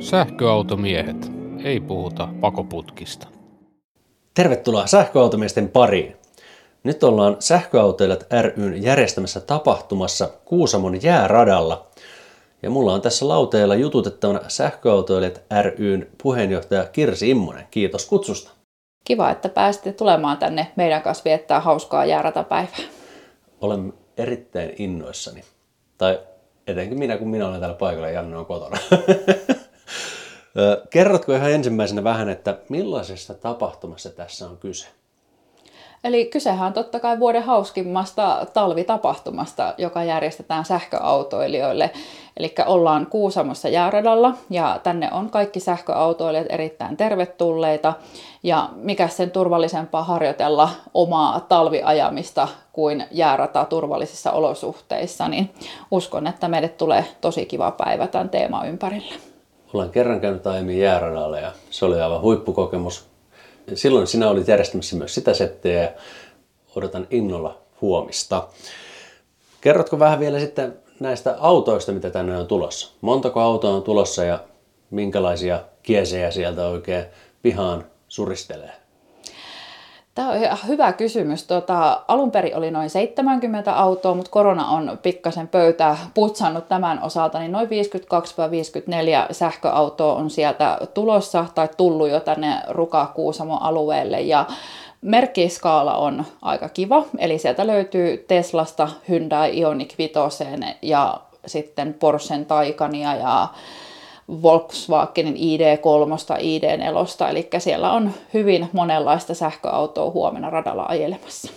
Sähköautomiehet. Ei puhuta pakoputkista. Tervetuloa sähköautomiesten pariin. Nyt ollaan Sähköautoilijat ryn järjestämässä tapahtumassa Kuusamon jääradalla. Ja mulla on tässä lauteella jututettavana Sähköautoilijat ryn puheenjohtaja Kirsi Immonen. Kiitos kutsusta. Kiva, että pääsitte tulemaan tänne meidän kanssa viettää hauskaa jääratapäivää. Olen erittäin innoissani. Tai etenkin minä, kun minä olen täällä paikalla ja Janne on kotona. Kerrotko ihan ensimmäisenä vähän, että millaisesta tapahtumassa tässä on kyse? Eli kysehän on totta kai vuoden hauskimmasta talvitapahtumasta, joka järjestetään sähköautoilijoille. Eli ollaan Kuusamossa jääradalla ja tänne on kaikki sähköautoilijat erittäin tervetulleita. Ja mikä sen turvallisempaa harjoitella omaa talviajamista kuin jäärata turvallisissa olosuhteissa, niin uskon, että meille tulee tosi kiva päivä tämän teeman ympärillä. Olen kerran käynyt aiemmin jääradalla ja se oli aivan huippukokemus. Silloin sinä olit järjestämässä myös sitä settiä ja odotan innolla huomista. Kerrotko vähän vielä sitten näistä autoista, mitä tänne on tulossa? Montako autoa on tulossa ja minkälaisia kiesejä sieltä oikein pihaan suristelee? Tämä on hyvä kysymys. Tota, alun perin oli noin 70 autoa, mutta korona on pikkasen pöytää putsannut tämän osalta, niin noin 52-54 sähköautoa on sieltä tulossa tai tullut jo tänne Ruka-Kuusamon alueelle. Ja merkkiskaala on aika kiva, eli sieltä löytyy Teslasta Hyundai Ioniq 5 ja sitten Porschen Taycania ja Volkswagenin ID3, ID4, eli siellä on hyvin monenlaista sähköautoa huomenna radalla ajelemassa.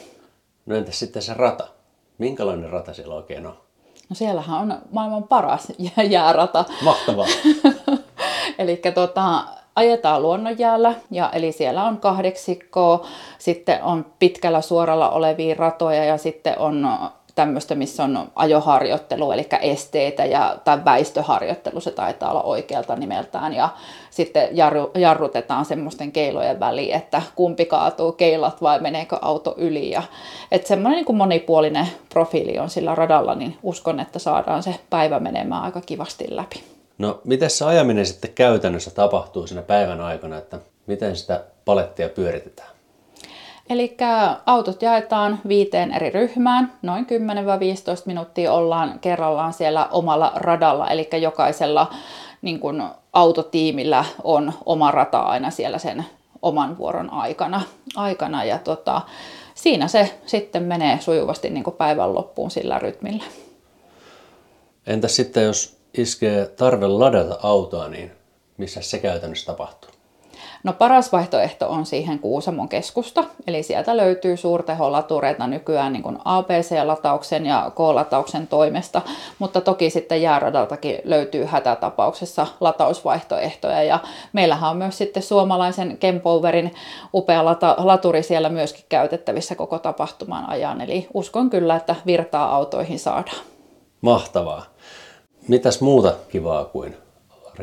No entäs sitten se rata? Minkälainen rata siellä oikein on? No siellähän on maailman paras jäärata. Mahtavaa. eli tota, ajetaan luonnonjäällä, ja eli siellä on kahdeksikkoa, sitten on pitkällä suoralla olevia ratoja ja sitten on tämmöistä, missä on ajoharjoittelu, eli esteitä ja, tai väistöharjoittelu, se taitaa olla oikealta nimeltään, ja sitten jarru, jarrutetaan semmoisten keilojen väliin, että kumpi kaatuu, keilat vai meneekö auto yli, ja että semmoinen niin kuin monipuolinen profiili on sillä radalla, niin uskon, että saadaan se päivä menemään aika kivasti läpi. No, miten se ajaminen sitten käytännössä tapahtuu siinä päivän aikana, että miten sitä palettia pyöritetään? Eli autot jaetaan viiteen eri ryhmään. Noin 10-15 minuuttia ollaan kerrallaan siellä omalla radalla, eli jokaisella niin kun, autotiimillä on oma rata aina siellä sen oman vuoron aikana. aikana ja tota, siinä se sitten menee sujuvasti niin päivän loppuun sillä rytmillä. Entäs sitten, jos iskee tarve ladata autoa, niin missä se käytännössä tapahtuu? No paras vaihtoehto on siihen Kuusamon keskusta, eli sieltä löytyy suurteholatureita nykyään niin kuin APC-latauksen ja K-latauksen toimesta, mutta toki sitten jääradaltakin löytyy hätätapauksessa latausvaihtoehtoja ja meillähän on myös sitten suomalaisen Kempowerin upea lata, laturi siellä myöskin käytettävissä koko tapahtuman ajan, eli uskon kyllä, että virtaa autoihin saadaan. Mahtavaa. Mitäs muuta kivaa kuin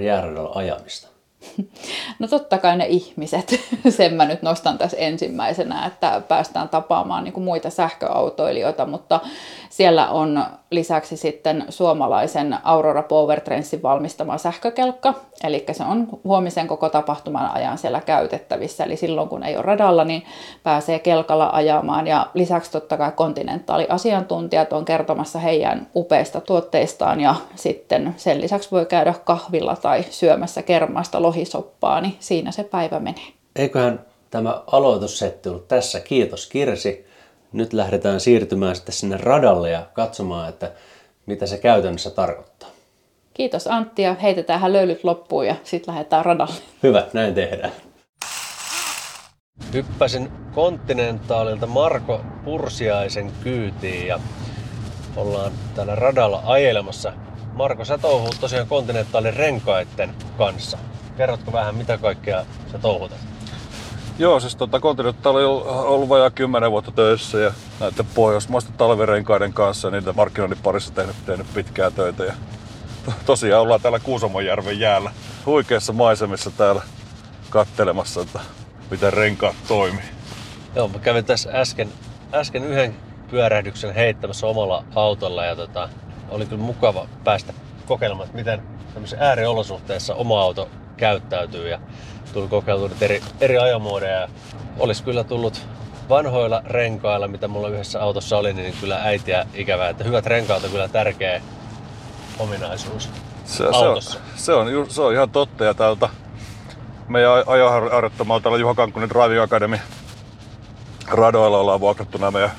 jääradalla ajamista? No totta kai ne ihmiset, sen mä nyt nostan tässä ensimmäisenä, että päästään tapaamaan niin kuin muita sähköautoilijoita, mutta siellä on lisäksi sitten suomalaisen Aurora Powertrainsin valmistama sähkökelkka, eli se on huomisen koko tapahtuman ajan siellä käytettävissä, eli silloin kun ei ole radalla, niin pääsee kelkalla ajamaan, ja lisäksi totta kai kontinentaaliasiantuntijat on kertomassa heidän upeista tuotteistaan, ja sitten sen lisäksi voi käydä kahvilla tai syömässä kermasta lohisoppaa, niin siinä se päivä menee. Eiköhän tämä aloitussetti ollut tässä. Kiitos Kirsi. Nyt lähdetään siirtymään sitten sinne radalle ja katsomaan, että mitä se käytännössä tarkoittaa. Kiitos Antti ja heitetään löylyt loppuun ja sitten lähdetään radalle. Hyvä, näin tehdään. Hyppäsin Kontinentaalilta Marko Pursiaisen kyytiin ja ollaan täällä radalla ajelemassa. Marko, sä touhuut tosiaan Kontinentaalin renkaiden kanssa. Kerrotko vähän, mitä kaikkea sä touhutat? Joo, siis tota, Continental oli ollut vajaa 10 vuotta töissä ja näiden pohjoismaisten talvirenkaiden kanssa niitä markkinoinnin parissa tehnyt, tehnyt pitkää töitä. Ja to, tosiaan ollaan täällä Kuusamonjärven jäällä huikeassa maisemissa täällä kattelemassa, että miten renkaat toimii. Joo, mä kävin tässä äsken, äsken yhden pyörähdyksen heittämässä omalla autolla ja tota, oli kyllä mukava päästä kokeilemaan, että miten tämmöisissä ääriolosuhteissa oma auto käyttäytyy ja tuli kokeiltua nyt eri, eri ajomuodeja. Olisi kyllä tullut vanhoilla renkailla, mitä mulla yhdessä autossa oli, niin kyllä äitiä ikävää, että hyvät renkaat on kyllä tärkeä ominaisuus Se, se, on, autossa. se, on, se on ihan totta. Ja täältä meidän ajoharjoittamalla täällä Juha Kankkunen Driving Academy radoilla ollaan vuokrattu nämä meidän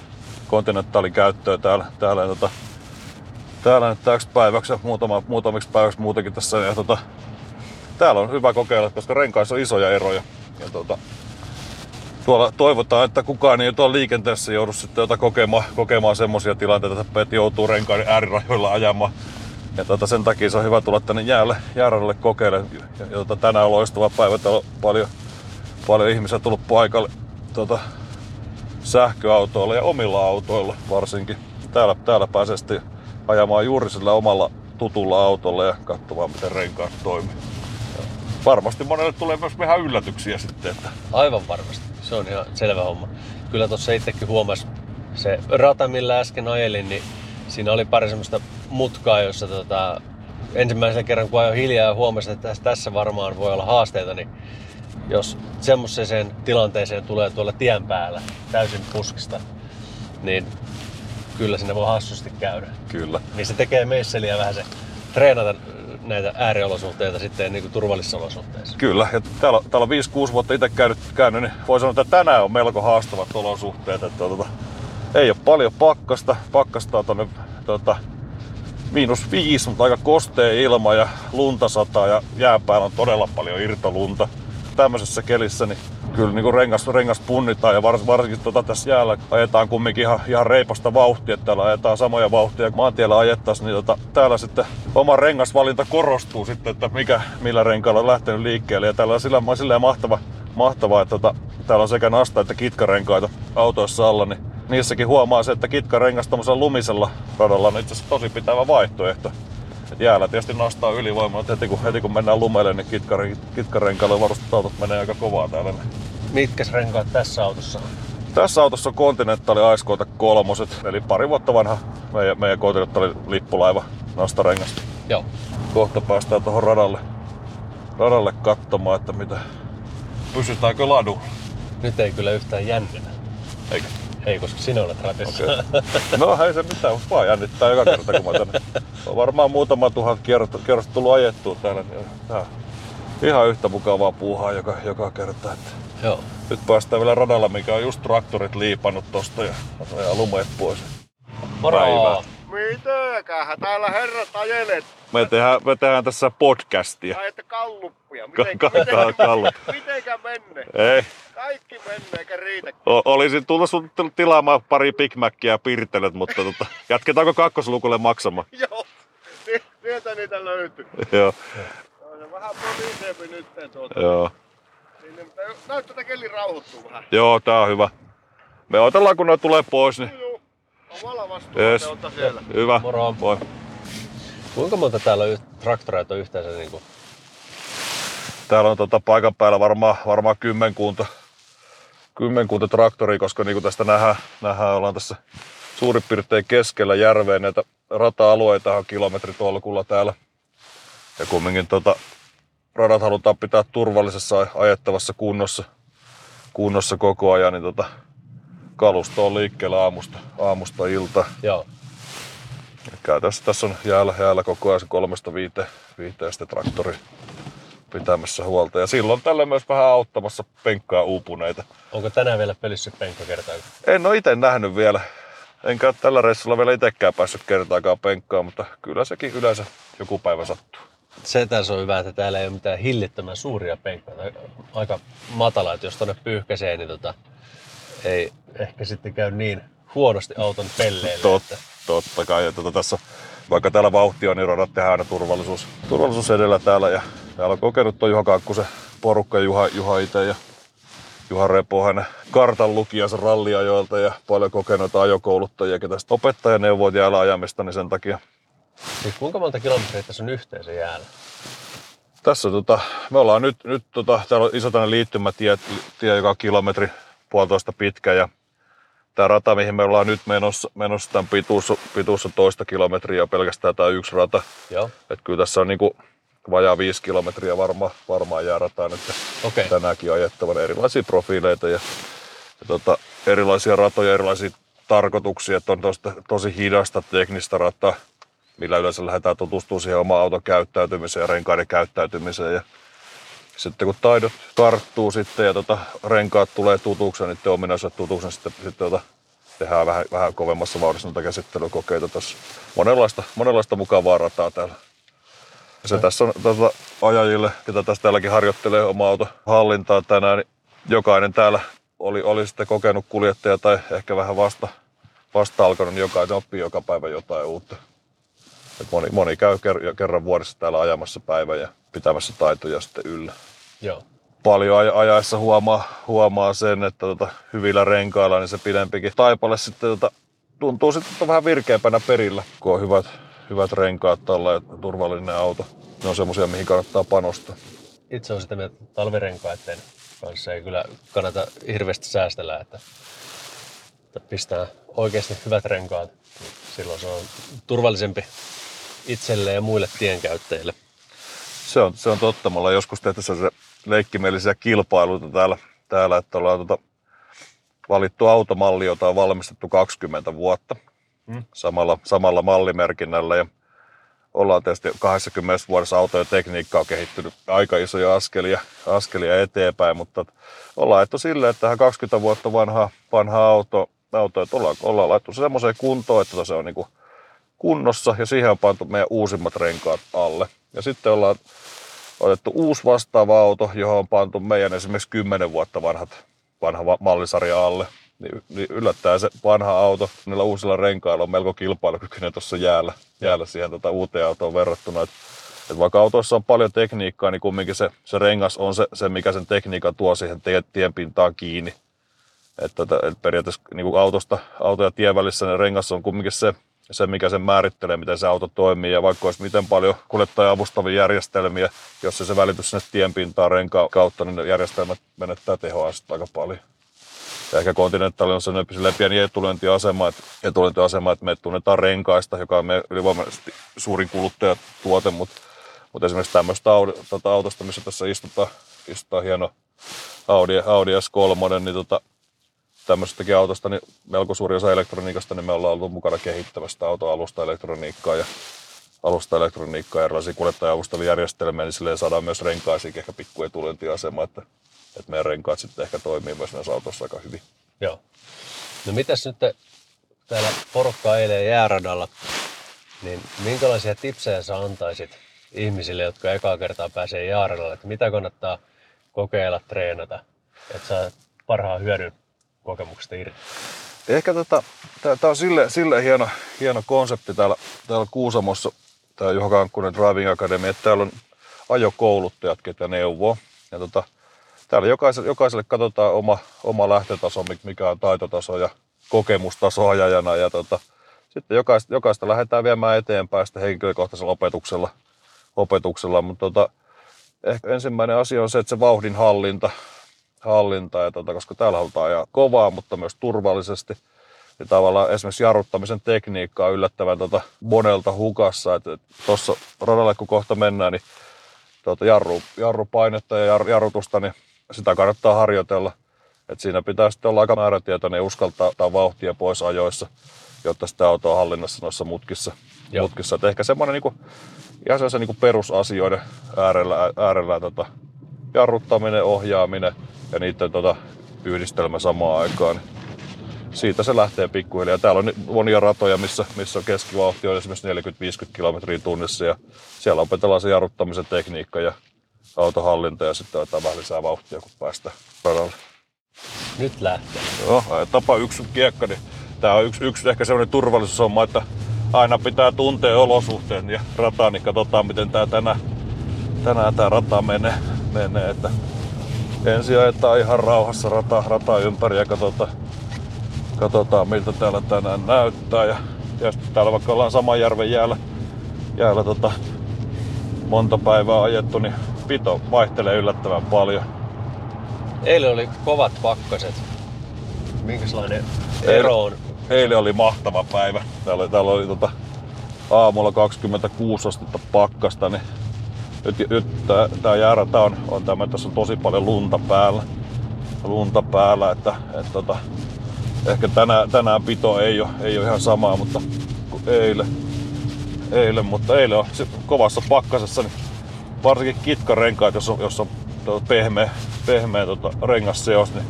Continentalin käyttöön täällä. täällä, tota, täällä nyt täksi päiväksi ja muutama, muutamiksi päiväksi muutenkin tässä. Ja tota, täällä on hyvä kokeilla, koska renkaissa on isoja eroja. Ja tota, tuolla toivotaan, että kukaan ei tuolla liikenteessä joudu sitten jota kokemaan, kokemaan semmoisia tilanteita, että joutuu renkaiden äärirajoilla ajamaan. Ja tota, sen takia se on hyvä tulla tänne jäälle, jääradelle kokeilemaan. Ja, tota, tänään on loistava päivä, täällä on paljon, paljon ihmisiä tullut paikalle tota, sähköautoilla ja omilla autoilla varsinkin. Täällä, täällä pääsee sitten ajamaan juuri sillä omalla tutulla autolla ja katsomaan miten renkaat toimii. Varmasti monelle tulee myös vähän yllätyksiä sitten, että Aivan varmasti. Se on ihan selvä homma. Kyllä tuossa itsekin huomasi se rata, millä äsken ajelin, niin siinä oli pari semmoista mutkaa, jossa tota, ensimmäisen kerran kun ajoin hiljaa ja huomasin, että tässä- tässä varmaan voi olla haasteita, niin jos semmoiseen tilanteeseen tulee tuolla tien päällä täysin puskista, niin kyllä sinne voi hassusti käydä. kyllä. Niin se tekee meisseliä vähän se treenata näitä ääriolosuhteita sitten niin kuin turvallisissa olosuhteissa. Kyllä, ja täällä, täällä on 5-6 vuotta itse käynyt, käynyt, niin voi sanoa, että tänään on melko haastavat olosuhteet. Että, tota, ei ole paljon pakkasta. Pakkasta on tonne, tota, miinus viisi, mutta aika kostea ilma ja lunta sataa ja jään päällä on todella paljon irtolunta. Tämmöisessä kelissä niin kyllä niin rengas, rengas punnitaan ja vars, varsinkin tota, tässä jäällä ajetaan kumminkin ihan, ihan reipasta vauhtia. että Täällä ajetaan samoja vauhtia kuin maantiellä ajettaisiin, niin tota, täällä sitten oma rengasvalinta korostuu sitten, että mikä, millä renkaalla on lähtenyt liikkeelle. Ja täällä on sillä, silleen mahtava, mahtavaa, että tota, täällä on sekä nasta että kitkarenkaita autoissa alla, niin niissäkin huomaa se, että kitkarengas tuommoisella lumisella radalla on itse asiassa tosi pitävä vaihtoehto. Jäällä tietysti nastaa ylivoimaa, heti kun, heti kun mennään lumelle, niin kitkare, kitkarenkailla varustetut autot menee aika kovaa täällä. Mitkäs renkaat tässä autossa on? Tässä autossa on Continental Ice Coated kolmoset, eli pari vuotta vanha meidän, meidän Continental lippulaiva nastarengas. Joo. Kohta päästään tuohon radalle, radalle katsomaan, että mitä, pysytäänkö ladulla. Nyt ei kyllä yhtään jännitä. Eikä? Ei, koska sinä olet ratissa. Okei. No ei se mitään, mutta vaan jännittää joka kerta kun mä tänne. On varmaan muutama tuhat kierrosta, tullut ajettua täällä. Niin tää ihan yhtä mukavaa puuhaa joka, joka kerta. Että Joo. nyt päästään vielä radalla, mikä on just traktorit liipannut tosta ja ajaa lumeet pois. Moro! Päivää. Mitenkähän täällä herrat ajelet? Me tehdään, me tehdään tässä podcastia. Ajatte kalluppia. Ka- Mitenkä, ka- ka- kallup. mitenkä menne? Ei, Kaikki menne eikä riitä. o- olisin tullut sun til- tilaamaan pari Big Mackia ja mutta tota, jatketaanko kakkoslukulle maksamaan? Joo. Si- Sieltä niitä löytyy. Joo, Se on vähän poliisempi nyt tuota. joo. Mutta näyttää, että keli rauhoittuu vähän. Joo, tää on hyvä. Me odotellaan kun ne tulee pois, niin Joo. Omalla vastuulla Yes. siellä. hyvä. Moro. Moi. Kuinka monta täällä traktoreita on yhteensä? Niin kuin? Täällä on tota paikan päällä varmaan, varmaan kymmenkunta, kymmenkunta traktoria, koska niin kuin tästä nähdään, nähdään, ollaan tässä suurin piirtein keskellä järveä. Näitä rata-alueita on kilometritolkulla täällä. Ja kumminkin tota, radat halutaan pitää turvallisessa ajettavassa kunnossa, kunnossa koko ajan, niin tota, kalusto on liikkeellä aamusta, aamusta ilta. Joo. Käytännössä tässä on jäällä, jäällä koko ajan kolmesta viiteen, viiteen sitten traktori pitämässä huolta. Ja silloin tällä myös vähän auttamassa penkkaa uupuneita. Onko tänään vielä pelissä penkka kertaa? En ole itse nähnyt vielä. Enkä ole tällä reissulla vielä itsekään päässyt kertaakaan penkkaan, mutta kyllä sekin yleensä joku päivä sattuu. Se tässä on hyvä, että täällä ei ole mitään hillittömän suuria penkkoja. Aika matala, että jos tonne pyyhkäsee, niin tota, ei ehkä sitten käy niin huonosti auton pelleille. Tot, että- totta kai. Ja tota, tässä, vaikka täällä vauhti on, niin radat tehdään aina turvallisuus, turvallisuus edellä täällä. Ja täällä on kokenut tuo Juha Kankkusen porukka, Juha, Juha itse ja Juha Repo, hänen kartan lukijansa ralliajoilta ja paljon kokeneita ajokouluttajia, ketä sitten opettaja neuvoi jäällä ajamista, niin sen takia Niin kuinka monta kilometriä tässä on yhteensä jäällä? Tässä tota, me ollaan nyt, nyt tota, täällä on iso tämmöinen liittymätie, tie, joka on kilometri puolitoista pitkä ja tämä rata, mihin me ollaan nyt menossa, menossa tämän pituus, pituus on toista kilometriä pelkästään tämä yksi rata. Joo. Että kyllä tässä on niinku vajaa viisi kilometriä varma, varmaan jäärataa nyt Okei. tänäänkin ajettavan erilaisia profiileita ja, ja tota, erilaisia ratoja, erilaisia tarkoituksia, että on tosta, tosi hidasta teknistä rataa, millä yleensä lähdetään tutustumaan siihen omaan auton käyttäytymiseen ja renkaiden käyttäytymiseen. Ja sitten kun taidot karttuu sitten ja tota, renkaat tulee tutuksi ja niiden ominaisuudet tutuksi, niin sitten, sitten tota, tehdään vähän, vähän kovemmassa vauhdissa noita käsittelykokeita tässä. Monenlaista, monenlaista mukavaa rataa täällä. Ja se tässä on tota, ajajille, ketä tässä täälläkin harjoittelee oma auto hallintaa tänään, niin jokainen täällä oli, oli sitten kokenut kuljettaja tai ehkä vähän vasta, vasta alkanut, niin jokainen oppii joka päivä jotain uutta. Et moni, moni käy ker- kerran vuodessa täällä ajamassa päivän ja pitämässä taitoja sitten yllä. Joo. Paljon aj- ajaessa huomaa, huomaa sen, että tota, hyvillä renkailla niin se pidempikin taipale sitten tota, tuntuu sitten vähän virkeämpänä perillä, kun on hyvät, hyvät renkaat tällä ja turvallinen auto. Ne on semmoisia, mihin kannattaa panostaa. Itse on sitä mieltä, että talvirenkaiden kanssa ei kyllä kannata hirveästi säästellä, että, että pistää oikeasti hyvät renkaat. niin Silloin se on turvallisempi itselle ja muille tienkäyttäjille. Se on, se on totta. Me ollaan joskus tehty se leikkimielisiä kilpailuita täällä, täällä että ollaan tota, valittu automalli, jota on valmistettu 20 vuotta Mm. samalla, samalla mallimerkinnällä. Ja ollaan tietysti 20 vuodessa autojen tekniikka on kehittynyt aika isoja askelia, askelia eteenpäin, mutta ollaan ajettu silleen, että tähän 20 vuotta vanha, vanha auto, auto että ollaan, ollaan laittu se semmoiseen kuntoon, että se on niin kunnossa ja siihen on pantu meidän uusimmat renkaat alle. Ja sitten ollaan otettu uusi vastaava auto, johon on pantu meidän esimerkiksi 10 vuotta vanhat, vanha va- mallisarja alle. Niin, niin yllättää se vanha auto niillä uusilla renkailla on melko kilpailukykyinen tuossa jäällä, jäällä siihen tota uuteen autoon verrattuna. Et, et vaikka autoissa on paljon tekniikkaa, niin kumminkin se, se rengas on se, se, mikä sen tekniikan tuo siihen tie, tienpintaan kiinni. Että, että, että periaatteessa niin kuin autosta, auto ja tien välissä ne rengas on kumminkin se, se, mikä sen määrittelee, miten se auto toimii. Ja vaikka olisi miten paljon kuljettaja avustavia järjestelmiä, jos se, välitys sinne tienpintaan renkaan kautta, niin järjestelmät menettää tehoa aika paljon. Ja ehkä Continental on sellainen pieni etulyöntiasema, että, etulyöntiasema, että me tunnetaan renkaista, joka on meidän ylivoimaisesti suurin kuluttajatuote, mutta, mutta esimerkiksi tämmöistä Audi, tota autosta, missä tässä istutaan, istutaan hieno Audi, Audi S3, niin tota, tämmöisestäkin autosta, niin melko suuri osa elektroniikasta, niin me ollaan ollut mukana kehittämästä autoalusta elektroniikkaa ja alusta elektroniikkaa ja erilaisia kuljettaja-avustavia järjestelmiä, niin silleen saadaan myös renkaisiin ehkä pikku etulyöntiasema, että, että meidän renkaat sitten ehkä toimii myös näissä autossa aika hyvin. Joo. No mitäs nyt täällä porukka eilen jääradalla, niin minkälaisia tipsejä sä antaisit ihmisille, jotka ekaa kertaa pääsee jääradalla, että mitä kannattaa kokeilla, treenata, että saa parhaan hyödyn kokemuksesta irti? Ehkä tota, tämä on sille, sille hieno, hieno konsepti täällä, täällä Kuusamossa, tämä Juha Kankkunen Driving Academy, että täällä on ajokouluttajat, ketä neuvoo. Ja tota, täällä jokaiselle, jokaiselle katsotaan oma, oma lähtötaso, mikä on taitotaso ja kokemustaso ajajana. Ja tota, sitten jokaista, jokaista lähdetään viemään eteenpäin sitten henkilökohtaisella opetuksella. opetuksella. Mutta tota, ehkä ensimmäinen asia on se, että se vauhdin hallinta, hallinta ja tota, koska täällä halutaan ajaa kovaa, mutta myös turvallisesti. Ja tavallaan esimerkiksi jarruttamisen tekniikka on yllättävän tota monelta hukassa. Että tuossa radalle kun kohta mennään, niin tuota jarru, jarrupainetta ja jar, jarrutusta, niin sitä kannattaa harjoitella. Et siinä pitää sitten olla aika määrätietoinen ja uskaltaa ottaa vauhtia pois ajoissa, jotta sitä auto on hallinnassa noissa mutkissa. Joo. mutkissa. Et ehkä semmoinen niinku, ihan sellaisen niinku perusasioiden äärellä, äärellä tota, jarruttaminen, ohjaaminen ja niiden tota, yhdistelmä samaan aikaan. Siitä se lähtee pikkuhiljaa. Täällä on monia ratoja, missä, missä on keskivauhti on esimerkiksi 40-50 kilometriä tunnissa ja siellä opetellaan se jarruttamisen tekniikka ja autohallinta ja sitten otetaan vähän lisää vauhtia, kun päästään radalle. Nyt lähtee. Joo, tapa yksi kiekka, niin tämä on yksi, yksi ehkä semmoinen turvallisuushomma, että aina pitää tuntea olosuhteet ja rataa, niin katsotaan miten tämä tänään, tänään tämä rata menee. Menee että ensin ajetaan ihan rauhassa rata, rata ympäri ja katsotaan, katsotaan miltä täällä tänään näyttää. Ja tietysti täällä vaikka ollaan Samanjärven jäällä, jäällä tota, monta päivää ajettu, niin pito vaihtelee yllättävän paljon. Eilen oli kovat pakkaset. minkälainen ero on? Eilen oli mahtava päivä. Täällä, oli- täällä oli tota, aamulla 26 astetta pakkasta, niin nyt, nyt tää, tää on, on tämä, tässä on tosi paljon lunta päällä. Lunta päällä, että, että tota, ehkä tänään, tänään pito ei ole, ei ole ihan samaa, mutta kuin eilen. Eilen, mutta eilen on kovassa pakkasessa, niin varsinkin kitkarenkaat, jos on, jos on tota pehmeä, pehmeä tota rengasseos, niin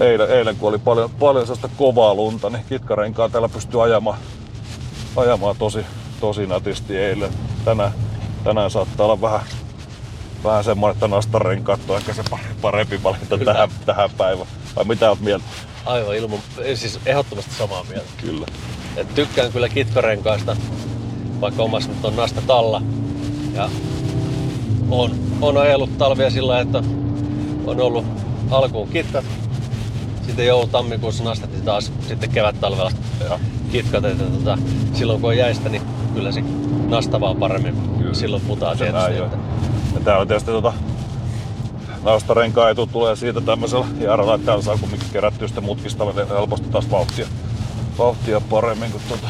eilen, eilen kun oli paljon, paljon sellaista kovaa lunta, niin kitkarenkaa täällä pystyy ajamaan, ajamaan tosi, tosi nätisti eilen. Tänään, tänään saattaa olla vähän, vähän semmoinen, että nastarenkaat on ehkä se pare- parempi valinta Kyllä. tähän, tähän päivään. Vai mitä oot mieltä? Aivan ilman, siis ehdottomasti samaa mieltä. Kyllä. Et tykkään kyllä kitkarenkaista, vaikka omassa nyt on nasta talla. Ja on, on ajellut talvia sillä, että on ollut alkuun kitkat, sitten joulu-tammikuussa nastat taas sitten kevät-talvella kitkat. Että tota, silloin kun on jäistä, niin kyllä se nasta vaan paremmin. Silloin putaa se tietysti. näin. Että, Ja tää on tietysti tota, naustarenkaan etu tulee siitä tämmöisellä jarralla, että täällä saa kumminkin kerättyä sitä mutkista helposti taas vauhtia, vauhtia paremmin kuin tota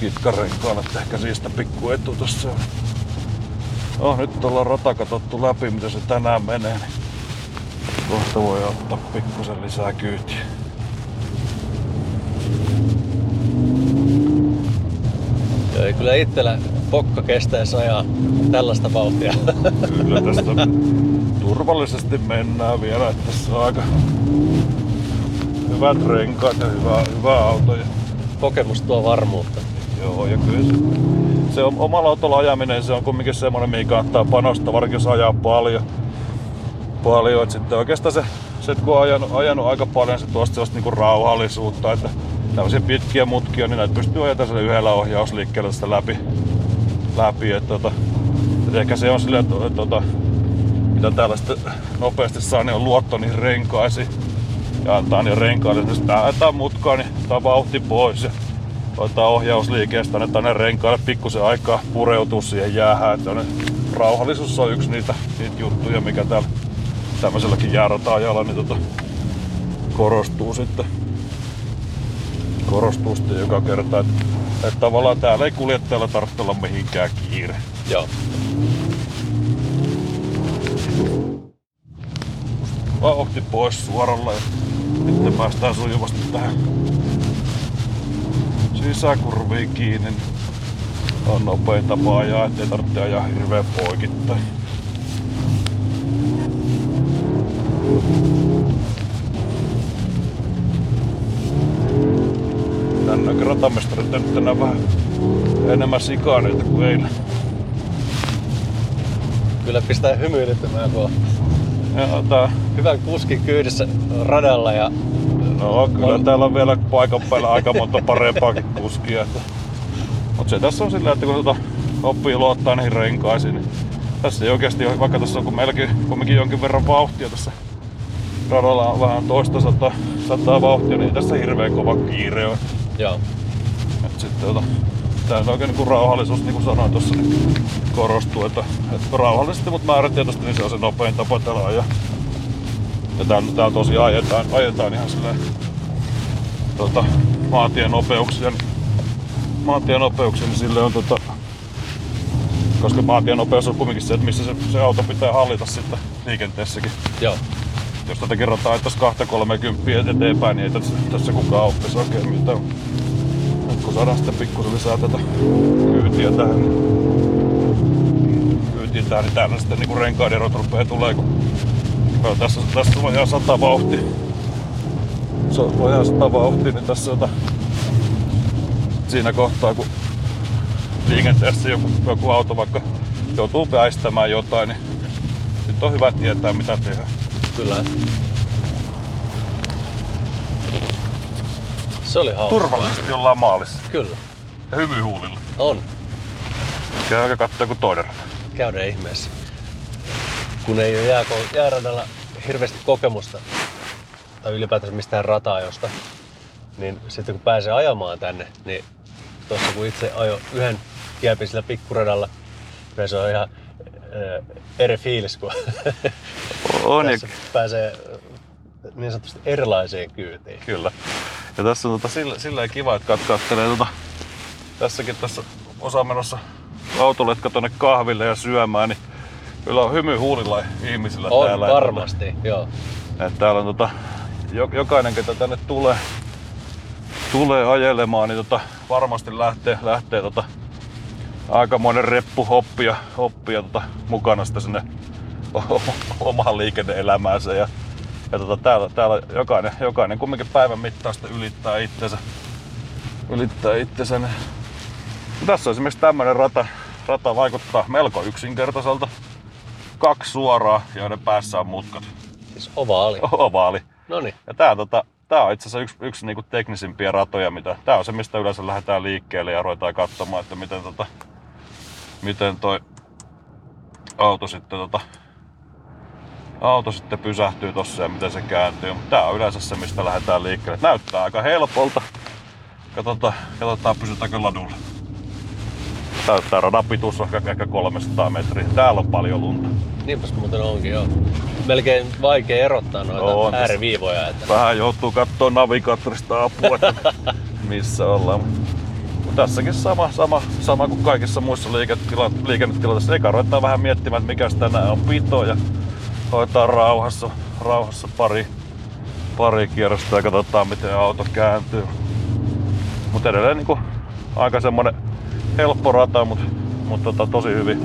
kitkarenkaan, että ehkä siitä pikku etu tossa on. No nyt ollaan rata katsottu läpi, mitä se tänään menee, niin kohta voi ottaa pikkusen lisää kyytiä. ja ei kyllä itsellä pokka kestäisi ajaa tällaista vauhtia. Kyllä tästä turvallisesti mennään vielä, että tässä on aika hyvät renkaat ja hyvä, hyvä auto. Ja, Kokemus tuo varmuutta. joo, ja kyllä se, se on, omalla autolla ajaminen se on kumminkin semmoinen, mihin kannattaa panostaa, varsinkin jos ajaa paljon. paljon. Et sitten oikeastaan se, se kun on ajanut, ajanut aika paljon, se tuosta sellaista niinku rauhallisuutta, että tämmöisiä pitkiä mutkia, niin näitä pystyy ajamaan yhdellä ohjausliikkeellä tästä läpi. Läpi et, tota, et ehkä se on silleen, että, tota, mitä täällä sitten nopeasti saa, niin on luotto niihin renkaisiin. Ja antaa niin renkaille, jos ajetaan mutkaa, niin tää vauhti pois. Ja ottaa ohjausliikeestä, annetaan ne renkaille pikkusen aikaa pureutua siihen jäähän. Että ne rauhallisuus on yksi niitä, niitä juttuja, mikä täällä tämmöiselläkin jääratajalla niin tota, korostuu sitten. Korostuu sitten joka kerta, että, että tavallaan täällä ei kuljettajalla tarvitse olla mihinkään kiire. Joo. vauhti pois suoralla ja sitten päästään sujuvasti tähän sisäkurviin kiinni. On nopein tapa ajaa, ettei tarvitse ajaa hirveän poikittain. Tehnyt tänään vähän enemmän sikaaneita kuin eilen. Kyllä pistää hymyilyttämään, on Ja tää hyvän kuskin kyydissä radalla ja No kyllä On- täällä on vielä paikan päällä aika monta parempaakin kuskia. Että... Mut se tässä on sillä, että kun tota oppii luottaa niihin renkaisiin, niin tässä ei oikeasti, vaikka tässä on kun melkein kumminkin jonkin verran vauhtia tässä radalla on vähän toista sataa, sataa vauhtia, niin tässä hirveän kova kiire on. joo. Sitten tota, tää on oikein niin rauhallisuus, niin kuin sanoin tuossa, niin korostuu, että, että rauhallisesti, mutta määrätietoisesti, niin se on se nopein tapa täällä ajaa. Ja täällä, täällä tosiaan ajetaan, ajetaan ihan silleen tota, maantienopeuksia, niin, maantienopeuksia, niin sille on tota, koska maantienopeus on kumminkin se, että missä se, se auto pitää hallita sitten liikenteessäkin. Joo. Jos tätä kerrotaan, että tässä 230 eteenpäin, niin ei tässä, tässä kukaan oppisi oikein mitään. Nyt kun saadaan sitten pikkusen lisää tätä kyytiä tähän, niin kyytiä tähän, niin täällä sitten niinku renkaiden erot rupeaa tulee, kun no, tässä, tässä on ihan sata vauhti. Se on vajaa sata vauhti, niin tässä jota, siinä kohtaa, kun liikenteessä joku, joku auto vaikka joutuu väistämään jotain, niin sitten on hyvä tietää mitä tehdään. Kyllä. Se oli hauska. Turvallisesti ollaan maalissa. Kyllä. Ja hymyhuulilla. On. Käykää katsoa joku toinen rata. Käydään ihmeessä. Kun ei ole jääko, jääradalla hirveästi kokemusta tai ylipäätänsä mistään rataajosta, niin sitten kun pääsee ajamaan tänne, niin tuossa kun itse ajo yhden kiepin sillä pikkuradalla, niin se on ihan äh, eri fiilis, kun On pääsee niin sanotusti erilaiseen kyytiin. Kyllä. Ja tässä on tota, sillä, sillä kiva, että kat, kattelee tota, tässäkin tässä osa menossa autoletka tonne kahville ja syömään, niin kyllä on hymy huulilla ihmisillä On täällä. Että varmasti, joo. Tota, että täällä on tota, jo- jokainen, ketä tänne tulee, tulee ajelemaan, niin tota, varmasti lähtee, lähtee tota, aikamoinen reppu oppia, oppia tota, mukana sitä sinne omaan liikenne-elämäänsä. Ja, ja tota, täällä, täällä jokainen, jokainen kumminkin päivän mittaan sitten ylittää itsensä. Ylittää itsensä. niin- Tässä on esimerkiksi tämmöinen rata, rata vaikuttaa melko yksinkertaiselta. Kaksi suoraa, joiden päässä on mutkat. Siis ovaali. Ovaali. No niin. Ja tää, tota, tää on itse asiassa yksi, yksi niinku teknisimpiä ratoja, mitä, tää on se, mistä yleensä lähdetään liikkeelle ja ruvetaan katsomaan, että miten, tota, miten toi auto sitten, tota, auto sitten pysähtyy tossa ja miten se kääntyy. Mutta tää on yleensä se, mistä lähdetään liikkeelle. Näyttää aika helpolta. Katsotaan, katsotaan pysytäänkö ladulla. Tää, radan pituus on ehkä, ehkä 300 metriä. Täällä on paljon lunta. Niinpäs muuten onkin, joo. Melkein vaikea erottaa noita On tässä. ääriviivoja. Että... Vähän joutuu katsoa navigaattorista apua, että missä ollaan. Mutta tässäkin sama, sama, sama kuin kaikissa muissa liikennetilanteissa. Eka ruvetaan vähän miettimään, että mikä tänään on pito ja hoitaa rauhassa, rauhassa pari, pari kierrosta ja katsotaan miten auto kääntyy. Mutta edelleen niin aika semmonen helppo rata, mutta mut tota, tosi hyvin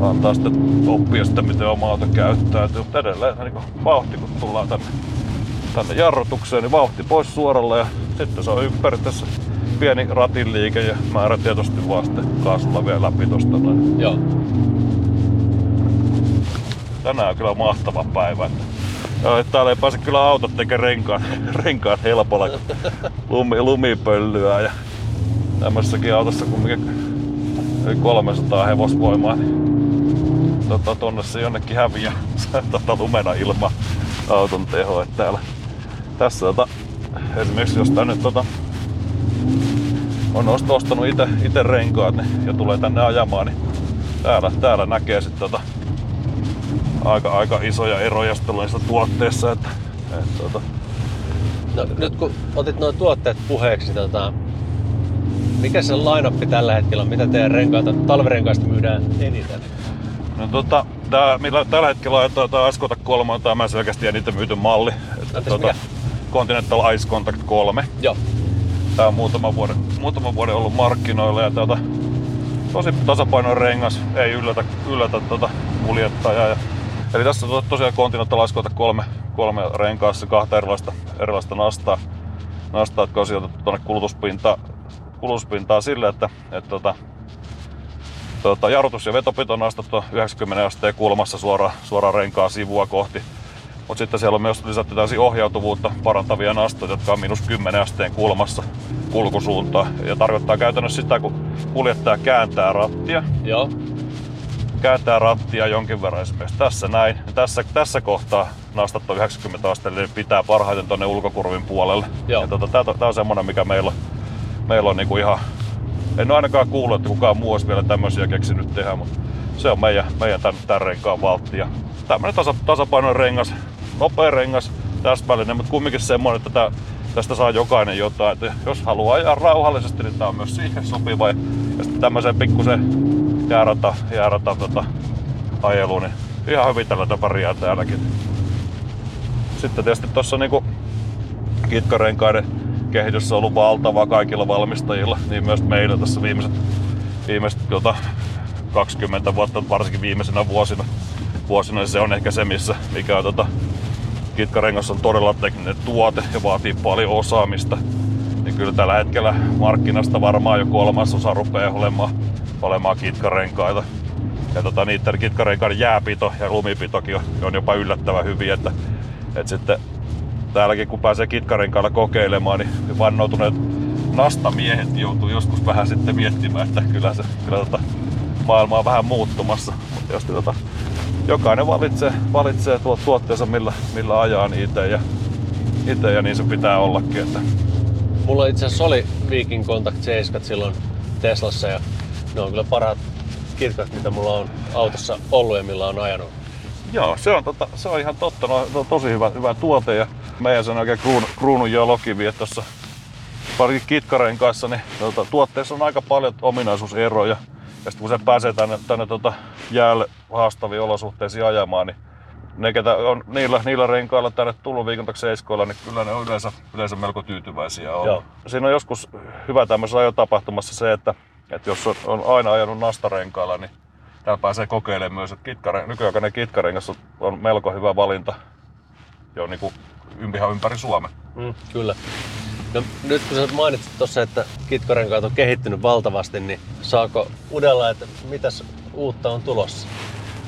antaa sitten oppia sitä, miten oma auto käyttäytyy. Mutta edelleen niin vauhti, kun tullaan tänne, tänne jarrutukseen, niin vauhti pois suoralla ja sitten se on periaatteessa pieni ratin liike ja määrätietoisesti vaan sitten kaasulla vielä läpi tosta. Joo. Tänään on kyllä mahtava päivä. Että Täällä ei pääse kyllä autot tekemään renkaat, renkaat helpolla, kun lumi, lumipöllyä ja tämmössäkin autossa kumminkin yli 300 hevosvoimaa, niin tota, tonne se jonnekin häviää tota, lumena ilman auton teho. Että täällä, tässä tota, esimerkiksi jos tää nyt tota, on ost- ostanut ite renkaat niin, ja tulee tänne ajamaan, niin täällä, täällä näkee sitten tota, aika, aika isoja eroja niissä tuotteissa. Että, et, tota, No, nyt kun otit nuo tuotteet puheeksi, niin tota, mikä se line tällä hetkellä on? Mitä teidän renkaita, talvirenkaista myydään eniten? no, tota, tää, millä tällä hetkellä tää Ice Contact 3 on tämä selkeästi eniten myyty malli. Anteeksi, mikä? Continental Ice Contact 3. Joo. Tää on muutama vuoden, muutama vuoden ollut markkinoilla ja tuota, tosi tasapainoinen rengas, ei yllätä, yllätä tuota kuljettajaa. Ja, eli tässä on to- tosiaan Contact 3, kolme renkaassa kahta erilaista, erilaista nastaa, nastaa, jotka on sijoitettu tuonne kulutuspintaan, kulutuspintaan sille, että, että tota, tota, jarrutus- ja vetopito on nostettu 90 asteen kulmassa suoraan, suoraan renkaan sivua kohti. Mutta sitten siellä on myös lisätty täysin ohjautuvuutta parantavia nastoja, jotka on miinus 10 asteen kulmassa kulkusuuntaan. Ja tarkoittaa käytännössä sitä, kun kuljettaja kääntää rattia, Joo. Kääntää rattia jonkin verran esimerkiksi tässä näin. Ja tässä, tässä kohtaa nastat on 90 asteelle, niin pitää parhaiten tonne ulkokurvin puolelle. Joo. Ja tota, tää, tää on semmonen, mikä meillä on, meillä on niinku ihan... En ole ainakaan kuullut, että kukaan muu olisi vielä tämmöisiä keksinyt tehdä, mutta se on meidän, meidän tän, tän renkaan valtti. Ja tämmönen tasa, tasapainoinen rengas, nopea rengas, täsmällinen, mutta kumminkin semmoinen, että tää, tästä saa jokainen jotain. Että jos haluaa ajaa rauhallisesti, niin tää on myös siihen sopiva. Ja, sitten tämmöiseen pikkusen jäärata, jäärata tota, ajeluun, niin ihan hyvin tällä pärjää täälläkin. Sitten tietysti tuossa niinku kitkarenkaiden kehitys on ollut valtava kaikilla valmistajilla, niin myös meillä tässä viimeiset, viimeiset tota, 20 vuotta, varsinkin viimeisenä vuosina, vuosina niin se on ehkä se, missä mikä on tota, kitkarengas on todella tekninen tuote ja vaatii paljon osaamista. Niin kyllä tällä hetkellä markkinasta varmaan jo kolmasosa rupeaa olemaan, olemaan kitkarenkaita. Ja tota, niiden kitkarenkaiden jääpito ja lumipitokin on, on jopa yllättävän hyviä. Että, että sitten täälläkin kun pääsee kitkarenkailla kokeilemaan, niin vannoutuneet nastamiehet joutuu joskus vähän sitten miettimään, että kyllä, se, kyllä tota, maailma on vähän muuttumassa. Mutta jos tota, jokainen valitsee, valitsee tuo tuotteensa, millä, millä ajaa niitä ja, itse ja niin se pitää ollakin. Että Mulla itse asiassa oli Viking Contact 7 silloin Teslassa ja ne on kyllä parhaat kitkat, mitä mulla on autossa ollut ja millä on ajanut. Joo, se on, tota, se on ihan totta. No, no, tosi hyvä, hyvä tuote ja meidän sen oikein kruun, kruunun jo lokivi, tuossa varsinkin kitkareen kanssa, niin tota, tuotteessa on aika paljon ominaisuuseroja. Ja sitten kun se pääsee tänne, tänne tota, jäälle haastaviin olosuhteisiin ajamaan, niin ne, ketä on niillä, niillä renkailla tänne tullut viikontaksi seiskoilla, niin kyllä ne on yleensä, yleensä melko tyytyväisiä ollut. Joo. Siinä on joskus hyvä tämmöisessä ajotapahtumassa se, että, että jos on, on aina ajanut nastarenkailla, niin täällä pääsee kokeilemaan myös, että kitkare, nykyaikainen kitkarengas on, on melko hyvä valinta jo niin kuin ihan ympäri Suomen. Mm, kyllä. No, nyt kun sä mainitsit tuossa, että kitkarenkaat on kehittynyt valtavasti, niin saako udella, että mitäs uutta on tulossa?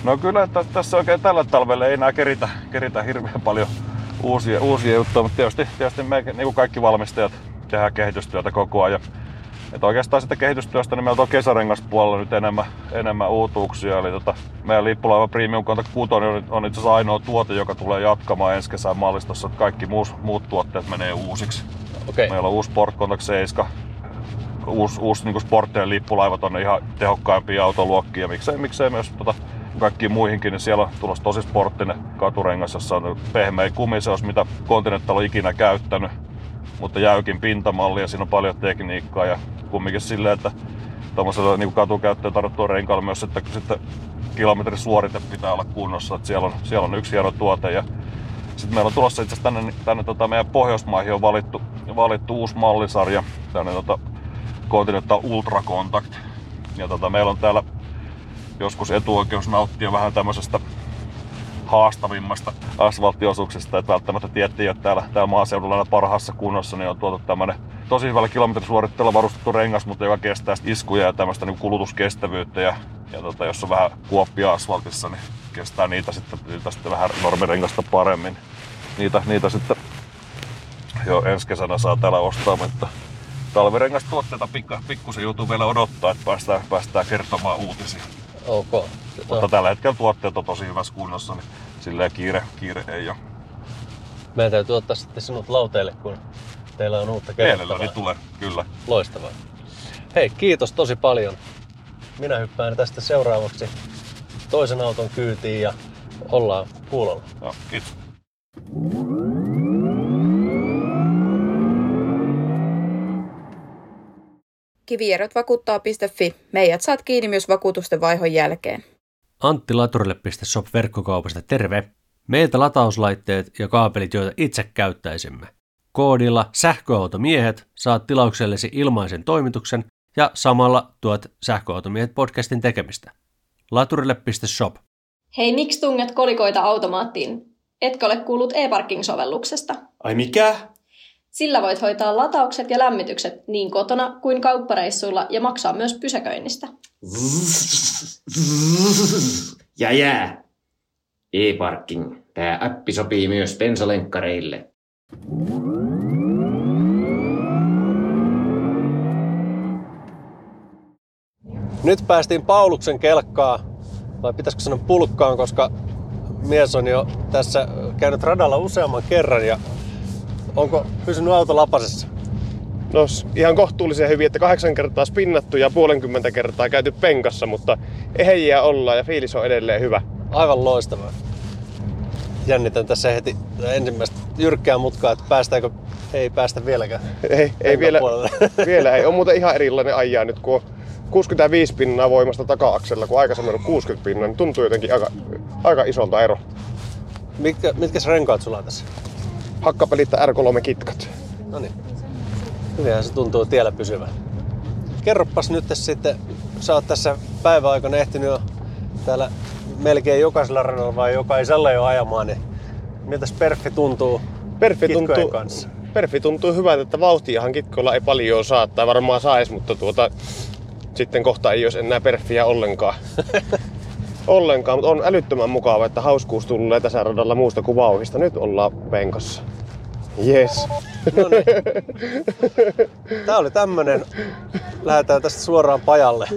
No kyllä, että tässä oikein tällä talvella ei enää keritä, keritä hirveän paljon uusia, uusia juttuja, mutta tietysti, tietysti me, niin kuin kaikki valmistajat, tehdään kehitystyötä koko ajan. Että oikeastaan sitä kehitystyöstä niin meillä on kesärengaspuolella nyt enemmän, enemmän uutuuksia. Eli tota, meidän lippulaiva Premium Contact 6 on, on itse asiassa ainoa tuote, joka tulee jatkamaan ensi kesän mallistossa. Että kaikki muus, muut tuotteet menee uusiksi. Okei. Meillä on uusi Sport Contact 7, uusi, uusi niin sporttien lippulaivat on ihan tehokkaimpia autoluokkia. Miksei, miksei myös tota, kaikkiin muihinkin, niin siellä on tulossa tosi sporttinen katurengas, jossa on pehmeä kumiseos, mitä Continental on ikinä käyttänyt, mutta jäykin pintamalli ja siinä on paljon tekniikkaa ja kumminkin silleen, että tuommoisella niin katukäyttöön tarvittua renkaalla myös, että sitten kilometrin suorite pitää olla kunnossa, että siellä on, siellä on yksi hieno tuote ja sitten meillä on tulossa itse asiassa tänne, tänne tota meidän Pohjoismaihin on valittu, valittu uusi mallisarja, tänne tota Continental Ultra Contact. Ja tota, meillä on täällä joskus etuoikeus nauttia vähän tämmöisestä haastavimmasta asfalttiosuuksista, että välttämättä tiettiin, että täällä, täällä maaseudulla aina parhaassa kunnossa niin on tuotu tämmönen tosi hyvällä kilometrisuoritteella varustettu rengas, mutta joka kestää iskuja ja tämmöistä niin kulutuskestävyyttä ja, ja tota, jos on vähän kuoppia asfaltissa, niin kestää niitä sitten, niitä sitten vähän normirengasta paremmin. Niitä, niitä sitten jo ensi kesänä saa täällä ostaa, mutta talvirengastuotteita pikka, pikkusen joutuu vielä odottaa, että päästään, päästään kertomaan uutisia. Ok. No, Mutta tällä hetkellä tuotteet on tosi hyvässä kunnossa, niin silleen kiire, kiire ei ole. meidän täytyy ottaa sitten sinut lauteille, kun teillä on uutta kerrottavaa. Mielelläni tulee, kyllä. Loistavaa. Hei, kiitos tosi paljon. Minä hyppään tästä seuraavaksi toisen auton kyytiin ja ollaan kuulolla. Joo, kiitos. Kivierrotvakuuttaa.fi. Meidät saat kiinni myös vakuutusten vaihon jälkeen. Antti Laturille.shop verkkokaupasta terve. Meiltä latauslaitteet ja kaapelit, joita itse käyttäisimme. Koodilla sähköautomiehet saat tilauksellesi ilmaisen toimituksen ja samalla tuot sähköautomiehet podcastin tekemistä. Laturille.shop. Hei, miksi tunget kolikoita automaattiin? Etkö ole kuullut e-parking-sovelluksesta? Ai mikä? Sillä voit hoitaa lataukset ja lämmitykset niin kotona kuin kauppareissuilla ja maksaa myös pysäköinnistä. Ja jää. E-parking. Tämä appi sopii myös bensalenkkareille. Nyt päästiin Pauluksen kelkkaa, vai pitäisikö sanoa pulkkaan, koska mies on jo tässä käynyt radalla useamman kerran ja onko pysynyt auto lapasessa? No ihan kohtuullisen hyvin, että kahdeksan kertaa spinnattu ja puolenkymmentä kertaa käyty penkassa, mutta ehjiä ollaan ja fiilis on edelleen hyvä. Aivan loistavaa. Jännitän tässä heti ensimmäistä jyrkkää mutkaa, että päästäänkö... Ei päästä vieläkään. Ei, ei vielä, puolelle. vielä ei. On muuten ihan erilainen ajaa nyt, kun on 65 pinnaa voimasta taka-aksella, kun aikaisemmin on 60 pinnaa, niin tuntuu jotenkin aika, aika isolta ero. Mitkä, mitkä renkaat sulla on tässä? Hakkapelitta R3 kitkat. No niin. Hyvinhän se tuntuu tiellä pysyvän. Kerropas nyt sitten, sä oot tässä päiväaikana ehtinyt jo täällä melkein jokaisella radalla vai jokaisella jo ajamaan, niin miltäs perfi tuntuu Perfi tuntuu, kanssa? Perfi tuntuu hyvältä, että vauhtiahan kitkoilla ei paljon saa, tai varmaan sais, mutta tuota, sitten kohta ei olisi enää perfiä ollenkaan. ollenkaan, mutta on älyttömän mukava, että hauskuus tulee tässä radalla muusta kuin vauhista. Nyt ollaan penkassa. Yes. No niin. Tää oli tämmönen. Lähdetään tästä suoraan pajalle.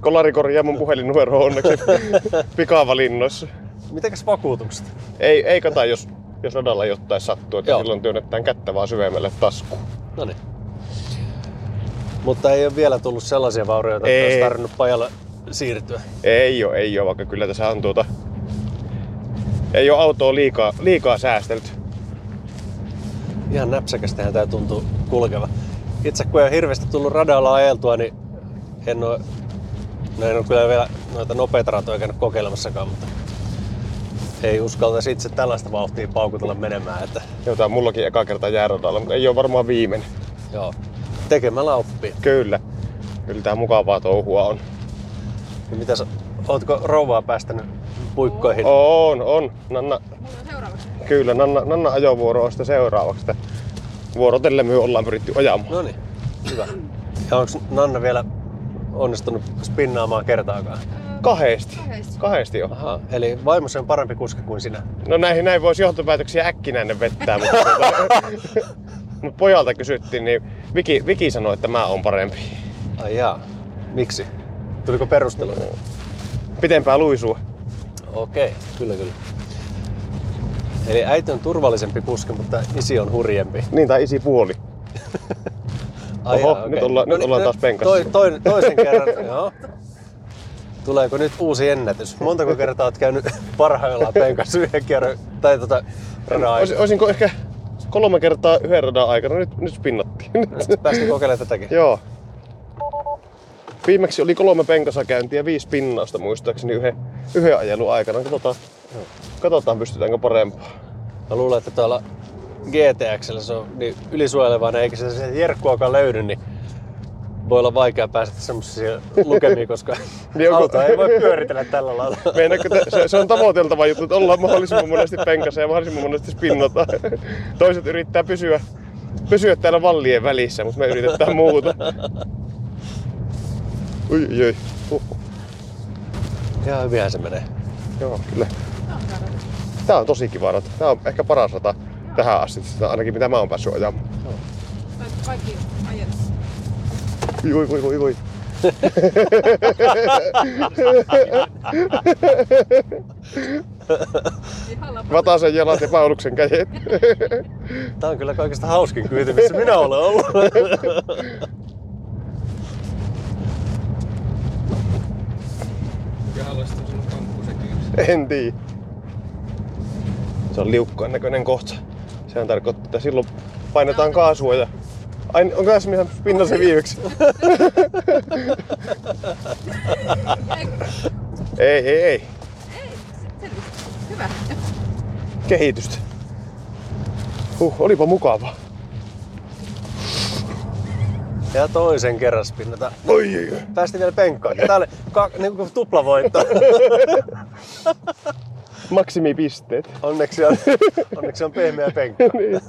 Kolari korjaa mun puhelinnumero onneksi pikavalinnoissa. Mitenkäs vakuutukset? Ei, ei kata, jos, jos radalla jotain sattuu, että Joo. silloin työnnetään kättä vaan syvemmälle taskuun. No niin. Mutta ei ole vielä tullut sellaisia vaurioita, että Ei. olisi tarvinnut pajalle siirtyä. Ei ole, ei ole, vaikka kyllä tässä on tuota... Ei ole autoa liikaa, liikaa säästelty. Ihan näpsäkästähän tää tuntuu kulkeva. Itse kun ei ole hirveästi tullut radalla ajeltua, niin en ole, no en ole kyllä vielä noita nopeita ratoja käynyt kokeilemassakaan, mutta ei uskaltaisi itse tällaista vauhtia paukutella menemään. Että, Joo, tää on mullakin eka kerta jääradalla, mutta ei ole varmaan viimeinen. joo, tekemällä oppii. Kyllä. Kyllä tää mukavaa touhua on. Ja mitä sä, ootko rouvaa päästänyt puikkoihin? On, on. Nanna... Kyllä, Nanna, Nanna ajovuoro on sitten seuraavaksi. Että Vuorotellen me ollaan pyritty ajamaan. No niin, hyvä. Ja onko Nanna vielä onnistunut spinnaamaan kertaakaan? Kahdesti. Kahdesti jo. Aha, eli vaimosi on parempi kuski kuin sinä. No näihin näin voisi johtopäätöksiä äkkinäinen vettää, mutta, tuota, mutta pojalta kysyttiin, niin Viki, Viki sanoi, että mä oon parempi. Ai jaa. Miksi? Tuliko perustelu? Pitempää luisua. Okei, kyllä kyllä. Eli äiti on turvallisempi kuski, mutta isi on hurjempi. Niin, tai isi puoli. Ai Oho, jaa, nyt okei. ollaan- nyt ollaan taas penkassa. Toi, toi, toisen kerran, joo. Tuleeko nyt uusi ennätys? Montako kertaa oot käynyt parhaillaan penkassa yhden kerran? Tai tota, radan Ois, olisinko ehkä kolme kertaa yhden radan aikana, nyt, nyt spinnattiin. Päästiin kokeilemaan tätäkin. Joo. Viimeksi oli kolme penkasakäyntiä ja viisi pinnausta muistaakseni yhden, yhden ajelun aikana. Katsotaan, katsotaan pystytäänkö parempaa. Mä luulen, että tuolla GTXllä se on niin ylisuojelevainen, eikä se, se jerkkuakaan löydy, niin voi olla vaikea päästä semmoisia lukemiin, koska Niin auto ei voi pyöritellä tällä lailla. Meinaatko, se, se, on tavoiteltava juttu, että ollaan mahdollisimman monesti penkassa ja mahdollisimman monesti spinnata. Toiset yrittää pysyä, pysyä täällä vallien välissä, mutta me yritetään muuta. Ui, ui, ui. Huh. Ihan hyvinhän se menee. Joo, kyllä. Tää on tosi kiva rata. Tää on ehkä paras rata tähän asti, ainakin mitä mä oon päässyt ajamaan. Kaikki ajat. Ui, ui, ui, ui. Vatasen jalat ja Pauluksen kädet. Tää on kyllä kaikista hauskin kyyti, missä minä olen ollut. Haluaisit. En tiedä. Se on liukkaan näköinen kohta. Sehän tarkoittaa, että silloin painetaan kaasua ja... Ai, onko tässä missä pinnassa viimeksi? ei, ei, ei. Hyvä. Kehitystä. Huh, olipa mukavaa. Ja toisen kerran spinnata. Oi, oi, oi. Päästiin vielä penkkaan. Tää oli ka- niinku tuplavoitto. Maksimipisteet. Onneksi on, onneksi on pehmeä penkka. niin,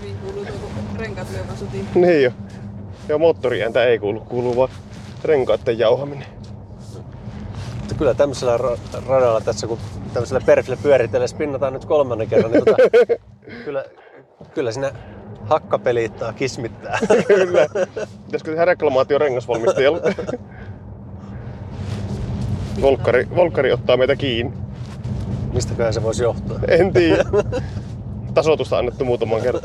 Hyvin kuuluu tuo, kun renkaat lyövän niin jo. Joo, moottoriääntä ei kuulu, kuuluu vaan renkaiden jauhaminen. Mutta kyllä tämmöisellä ra- radalla tässä, kun tämmöisellä perfillä pyöritelee, spinnataan nyt kolmannen kerran, niin tota, kyllä, kyllä siinä hakka pelittää, kismittää. Kyllä. Pitäisikö tehdä reklamaatio rengasvalmistajalle? Volkkari, Volkkari ottaa meitä kiinni. Mistäköhän se voisi johtua? En tiedä. Tasotusta annettu muutaman kerran.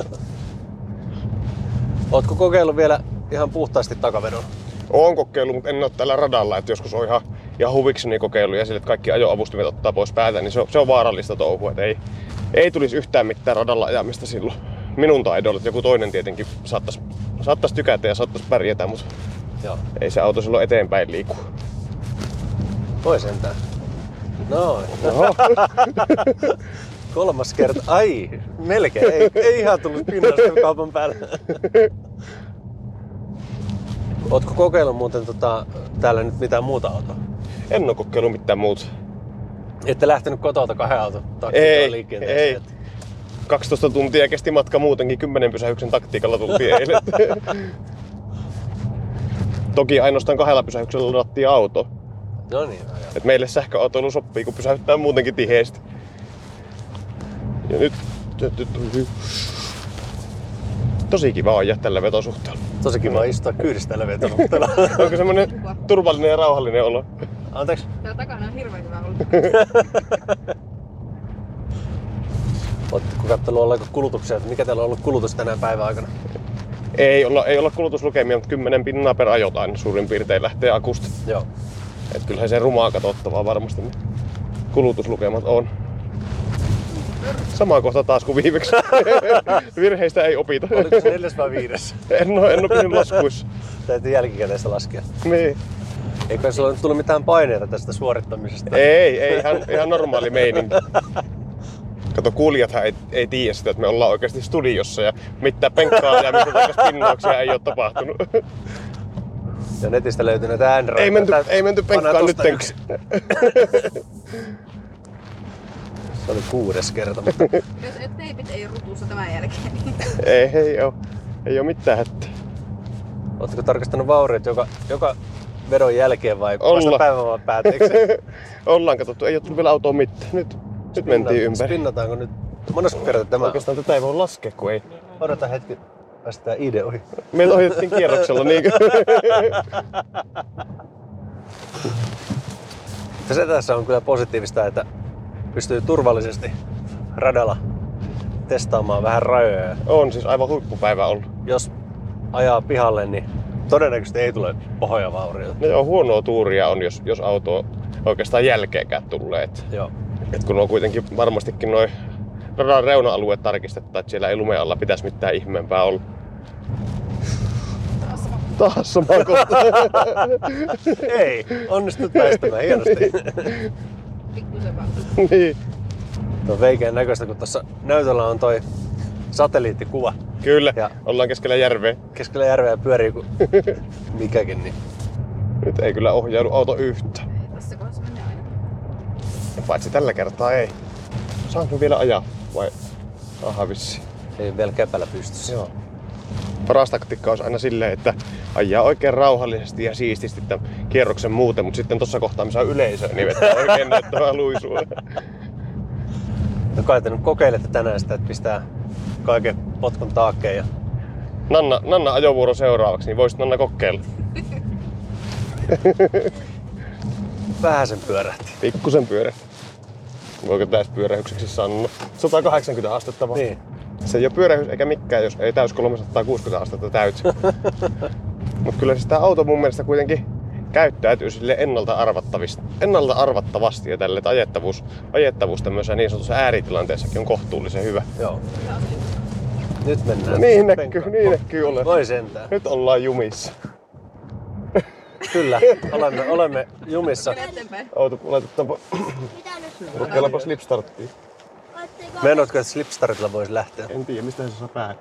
Ootko kokeillut vielä ihan puhtaasti takavedon? Oon kokeillut, mutta en ole tällä radalla. Että joskus on ihan, ihan huvikseni kokeillut ja sille, että kaikki ajoavustimet ottaa pois päältä, niin se on, se on vaarallista touhua. Että ei, ei tulisi yhtään mitään radalla ajamista silloin. Minun taidolla, että joku toinen tietenkin saattaisi, saattaisi tykätä ja saattaisi pärjätä, mutta Joo. ei se auto silloin eteenpäin liiku. Voi sentään. Noin. Oho. Kolmas kerta. Ai, melkein. Ei, ei ihan tullut pinnasta kaupan päälle. Ootko kokeillut muuten tota, täällä nyt mitään muuta autoa? En ole kokeillut mitään muuta. Ette lähtenyt kotolta kahden auton Ei, liikenteeseen? ei. 12 tuntia kesti matka muutenkin, 10 pysähyksen taktiikalla tultiin eilen. Toki ainoastaan kahdella pysähyksellä ladattiin auto. No niin, no Et meille sähköautoilu sopii, kun pysäyttää muutenkin tiheesti. Ja nyt... Tosi kiva ajaa tällä vetosuhteella. Tosi kiva istua kyydistä vetosuhteella. Onko semmonen turvallinen ja rauhallinen olo? Anteeksi. Tää takana on hirveän hyvä ollut. Oletteko katsellut ollenko kulutuksia, että mikä teillä on ollut kulutus tänään päivän aikana? Ei olla, ei olla kulutuslukemia, mutta 10 pinnaa per ajot aina suurin piirtein lähtee akusta. Joo. Et kyllähän se rumaa katsottavaa varmasti kulutuslukemat on. Sama kohta taas kuin viimeksi. Virheistä ei opita. Oliko se neljäs vai viides? En ole, en ole pysynyt laskuissa. Täytyy jälkikäteistä laskea. Niin. Eikö sulla nyt tullut mitään paineita tästä suorittamisesta? Ei, ei ihan, ihan normaali meininki. Kato, kuulijathan ei, ei tiedä sitä, että me ollaan oikeasti studiossa ja mitään penkkaa ja mitään pinnauksia ei ole tapahtunut. Ja netistä löytyy näitä ääniraitoja. Ei menty, ei menty penkkaan nyt. yksi. Se oli kuudes kerta, mutta Jos et teipit ei ole rutussa tämän jälkeen, niin ei, ei oo. Ei oo mitään hätää. Oletko tarkastanut vauriot joka, joka vedon jälkeen vai Olla. vasta päivän päätteeksi? Ollaan katsottu, ei ole tullut vielä autoon mitään. Nyt, nyt mentiin ympäri. Spinnataanko nyt? Monesko kerta tämä? Oikeastaan tätä ei voi laskea, kun ei. Odota hetki, päästään ide ohi. Meillä ohjattiin kierroksella niinkö? Se tässä on kyllä positiivista, että pystyy turvallisesti radalla testaamaan vähän rajoja. On siis aivan huippupäivä ollut. Jos ajaa pihalle, niin todennäköisesti ei tule pahoja vaurioita. No joo, huonoa tuuria on, jos, jos auto oikeastaan jälkeenkään tulee. Joo. Et kun on kuitenkin varmastikin noin radan reuna-alueet tarkistettu, että siellä ei lumen alla pitäisi mitään ihmeempää olla. Taas sama kohta. Ei, onnistut väistämään hienosti. pikkusen vaan. niin. Tuo veikeän näköistä, kun tuossa näytöllä on toi satelliittikuva. Kyllä, Ja- ollaan keskellä järveä. Keskellä järveä pyörii kuin mikäkin, niin Nyt ei kyllä ohjaudu auto yhtä. Tässä kohdassa menee aina. Paitsi tällä kertaa ei. Saanko vielä ajaa? Vai? Aha, vissi. ei vielä käpällä pystyssä. Joo. Paras taktiikka olisi aina silleen, että ajaa oikein rauhallisesti ja siististi tämän kierroksen muuten, mutta sitten tuossa kohtaa, missä on yleisö, niin vetää oikein näyttävää luisua. No kai te nyt kokeilette tänään sitä, että pistää kaiken potkun taakkeen ja Nanna, Nanna ajovuoro seuraavaksi, niin voisit Nanna kokeilla. vähän sen pyörähti. Pikkusen pyörä. Voiko täyspyörähykseksi sanoa? 180 astetta vaan. Niin. Se ei ole pyörähys eikä mikään, jos ei täys 360 astetta täyty. Mutta kyllä siis tämä auto mun mielestä kuitenkin käyttäytyy sille ennalta, arvattavista, ennalta arvattavasti ja tälle, että ajettavuus, ajettavuus tämmöisessä niin sanotussa ääritilanteessakin on kohtuullisen hyvä. Joo. Nyt mennään. Niin näkyy, niin näkyy ole. Voi sentään. Nyt ollaan jumissa. Kyllä, olemme, olemme jumissa. Auto laitetaanpa, kokeillaanpa slipstarttiin. Menotko, että slipstartilla voisi lähteä? En tiedä, mistä se saa päähän.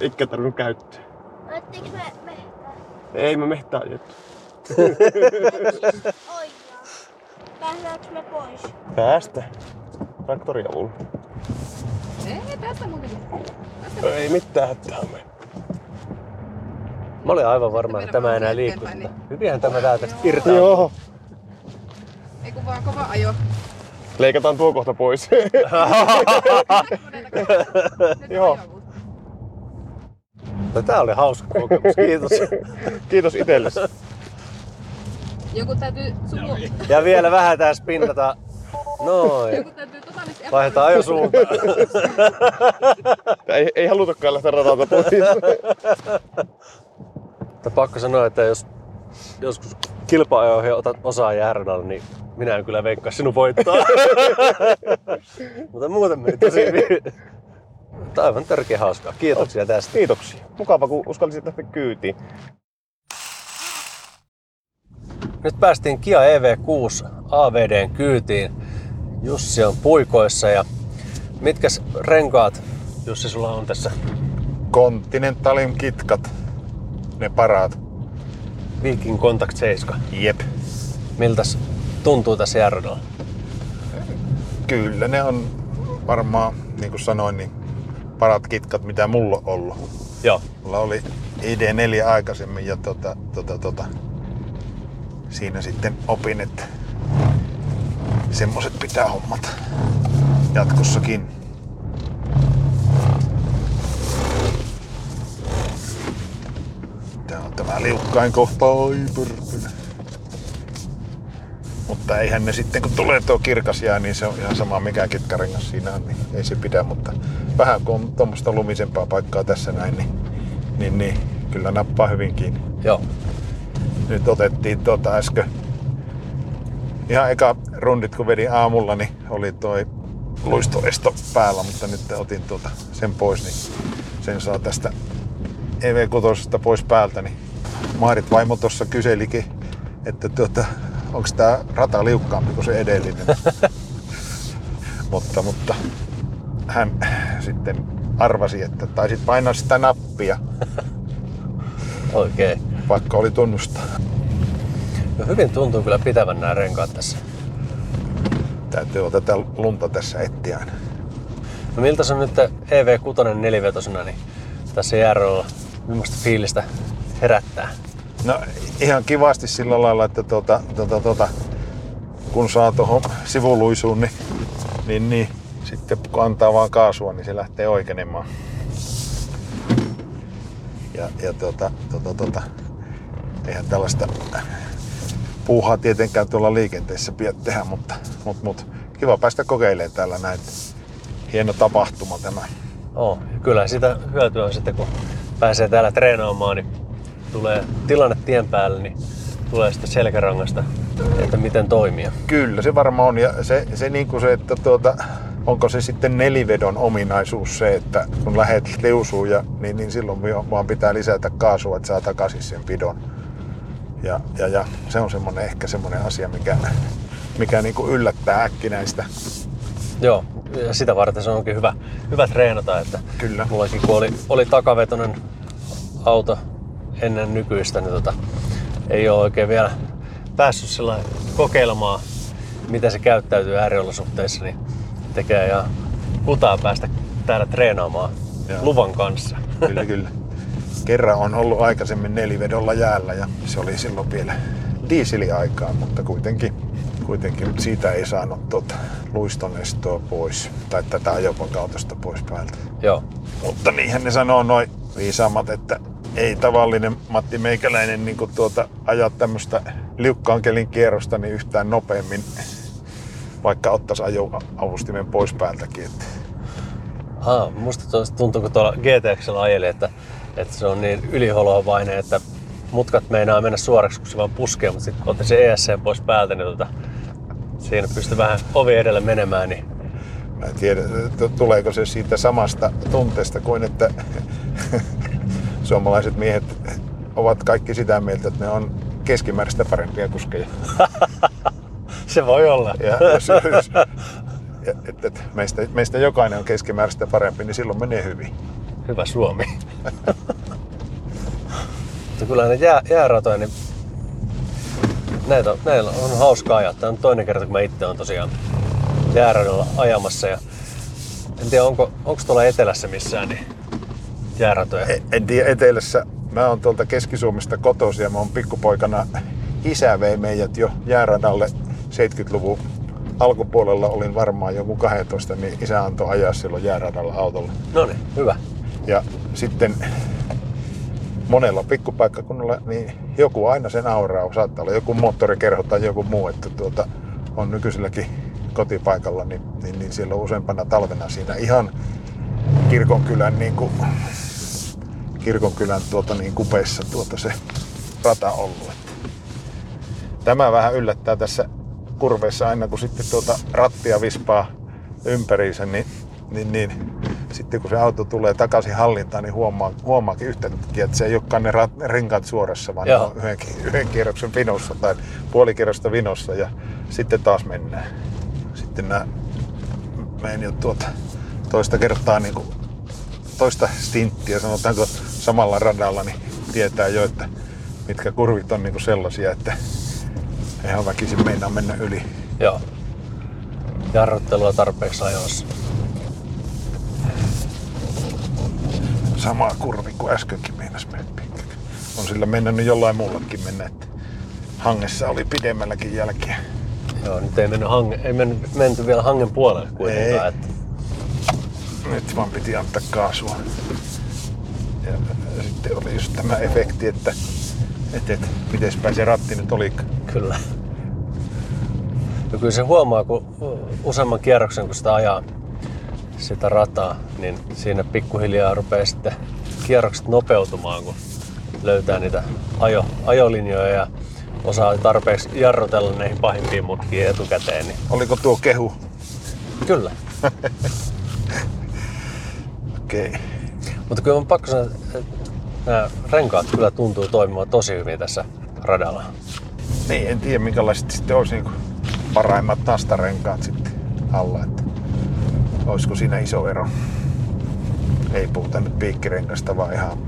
Eikä tarvinnut käyttää. Olettiinko me mehtää? Ei me mehtää ajettu. Päästäänkö me pois? Päästä. Traktori avulla. Ei, tästä muuten. Ei mitään hätää me. Mä olin aivan varma, että tämä enää liikku. Hyvinhän tämä täältä irtaa. Joo. Ei kun vaan kova ajo. Leikataan tuo kohta pois. Joo. No, tää oli hauska kokemus, kiitos. Kiitos itsellesi. Joku täytyy sumu... Ja vielä vähän tää spinnata. Noin. Joku täytyy totaalisesti Vaihdetaan ajosuuntaan. ei, ei halutakaan lähteä radalta pois. Mutta pakko sanoa, että jos joskus kilpa-ajoihin otat osaa jääradalla, niin minä en kyllä veikkaa sinun voittaa. Mutta muuten meni tosi hyvin. Mutta aivan törkeä hauskaa. Kiitoksia tästä. Kiitoksia. Mukava, kun uskallisit lähteä kyytiin. Nyt päästiin Kia EV6 AVDn kyytiin. Jussi on puikoissa ja mitkäs renkaat Jussi sulla on tässä? Continentalin kitkat. Ne paraat. Viking Contact 7. Jep. Miltäs tuntuu tässä jääradalla? Kyllä ne on varmaan, niin kuin sanoin, niin parat kitkat, mitä mulla on ollut. Joo. Mulla oli ID4 aikaisemmin ja tota, tota, tota, siinä sitten opin, että semmoset pitää hommata jatkossakin. Tää on tämä liukkain kohta, oi. Mutta eihän ne sitten, kun tulee tuo kirkas jää, niin se on ihan sama mikä kitkarengas siinä on, niin ei se pidä. Mutta vähän kun on tuommoista lumisempaa paikkaa tässä näin, niin niin, niin kyllä nappaa hyvin kiinni. Joo. Nyt otettiin tuota äsken ihan eka rundit kun vedin aamulla, niin oli toi luistoesto päällä, mutta nyt otin tuota sen pois, niin sen saa tästä EV6 pois päältä. Niin Maarit vaimo tuossa kyselikin, että tuota, onko tämä rata liukkaampi kuin se edellinen. mutta, mutta hän sitten arvasi, että taisit painaa sitä nappia. Oikein. Vaikka oli tunnustaa. No hyvin tuntuu kyllä pitävän nämä renkaat tässä. Täytyy tätä lunta tässä etsiä aina. No miltä se on nyt EV6 nelivetosena, niin tässä jäärolla millaista fiilistä herättää? No ihan kivasti sillä lailla, että tuota, tuota, tuota, kun saa tuohon sivuluisuun, niin, niin, niin sitten kun antaa vaan kaasua, niin se lähtee oikeenemaan. Ja, ja tuota, tuota, tuota, eihän tällaista puuhaa tietenkään tuolla liikenteessä pidä tehdä, mutta, mutta, mutta kiva päästä kokeilemaan täällä näin. Hieno tapahtuma tämä. Oh, kyllä sitä hyötyä on sitten, kun pääsee täällä treenaamaan, niin tulee tilanne tien päälle, niin tulee sitten selkärangasta, että miten toimia. Kyllä se varmaan on. Ja se, se, niin kuin se että tuota, onko se sitten nelivedon ominaisuus se, että kun lähet liusuun, ja, niin, niin silloin vaan pitää lisätä kaasua, että saa takaisin sen pidon. Ja, ja, ja se on semmoinen, ehkä semmoinen asia, mikä, mikä niin kuin yllättää äkkinäistä. Joo, ja sitä varten se onkin hyvä, hyvä treenata, että Kyllä. mullakin kun oli, oli takavetoinen auto ennen nykyistä, niin tota, ei ole oikein vielä päässyt sillä kokeilemaan, miten se käyttäytyy ääriolosuhteissa, niin tekee ja kutaa päästä täällä treenaamaan Joo. luvan kanssa. Kyllä, kyllä. Kerran on ollut aikaisemmin nelivedolla jäällä ja se oli silloin vielä diiseliaikaa, mutta kuitenkin, kuitenkin mutta siitä ei saanut tuota luistonestoa pois tai tätä ajopakautosta pois päältä. Joo. Mutta niinhän ne sanoo noin viisaammat, että ei tavallinen Matti Meikäläinen niin tuota, ajaa tämmöistä liukkaan kelin kierrosta niin yhtään nopeammin, vaikka ottaisi ajo-avustimen pois päältäkin. Että Ah, musta tuntuu, kun tuolla GTXllä ajeli, että, että se on niin yliholovainen, että mutkat meinaa mennä suoraksi, kun se vaan puskee, mutta sitten otti se ESC pois päältä, niin tota, siinä pystyy vähän ovi edelle menemään, niin Mä en tiedä, tuleeko se siitä samasta tunteesta kuin, että suomalaiset miehet ovat kaikki sitä mieltä, että ne on keskimääräistä parempia kuskeja. se voi olla. Ja jos, jos, ja, että, että meistä, meistä jokainen on keskimääräistä parempi, niin silloin menee hyvin. Hyvä Suomi. Mutta kyllä ne jää, jääratoja, niin näitä, on- näillä on hauska ajaa. Tämä on toinen kerta, kun mä itse olen tosiaan jääradalla ajamassa. Ja en tiedä, onko, onko tuolla etelässä missään niin jääratoja. En, en tiedä etelässä. Mä oon tuolta Keski-Suomesta kotoisin ja mä oon pikkupoikana isä vei meidät jo jääradalle 70-luvun alkupuolella olin varmaan joku 12, niin isä antoi ajaa silloin jääradalla autolla. No niin, hyvä. Ja sitten monella pikkupaikkakunnalla niin joku aina sen auraa. Saattaa olla joku moottorikerho tai joku muu, että tuota, on nykyiselläkin kotipaikalla, niin, niin, niin siellä on useampana talvena siinä ihan kirkonkylän, niin kuin, kirkonkylän tuota, niin kupeissa tuota se rata ollut. Tämä vähän yllättää tässä kurveissa aina, kun sitten tuota rattia vispaa ympäriinsä, niin, niin, niin sitten kun se auto tulee takaisin hallintaan, niin huomaa, huomaakin yhtäkkiä, että se ei olekaan ne rat, renkaat suorassa, vaan Joo. yhden, yhden kierroksen vinossa tai puoli kierrosta vinossa ja sitten taas mennään. Sitten nämä menen jo tuota toista kertaa niin kuin, toista stinttiä, sanotaanko samalla radalla, niin tietää jo, että mitkä kurvit on niin kuin sellaisia, että ihan väkisin meinaa mennä yli. Joo. Jarruttelua tarpeeksi ajoissa. Sama kurvi kuin äskenkin meinas. On sillä mennyt jollain muullakin mennä, että hangessa oli pidemmälläkin jälkiä. Joo, nyt ei mennyt, hange, ei mennyt, menty vielä hangen puolelle kuitenkaan. Ei. Että, Nyt vaan piti antaa kaasua. Ja, ja sitten oli just tämä efekti, että et, et, miten se ratti nyt oli. Kyllä. Ja kyllä se huomaa, kun useamman kierroksen kun sitä ajaa sitä rataa, niin siinä pikkuhiljaa rupeaa sitten kierrokset nopeutumaan, kun löytää niitä ajo, ajolinjoja ja osaa tarpeeksi jarrutella näihin pahimpiin mutkiin etukäteen. Niin Oliko tuo kehu? kyllä. Okei. Okay. Mutta kyllä on pakko sanoa, että nämä renkaat kyllä tuntuu toimimaan tosi hyvin tässä radalla. Niin, en tiedä minkälaiset sitten olisi niin parhaimmat nastarenkaat sitten alla. Että olisiko siinä iso ero? Ei puhuta nyt piikkirengasta, vaan ihan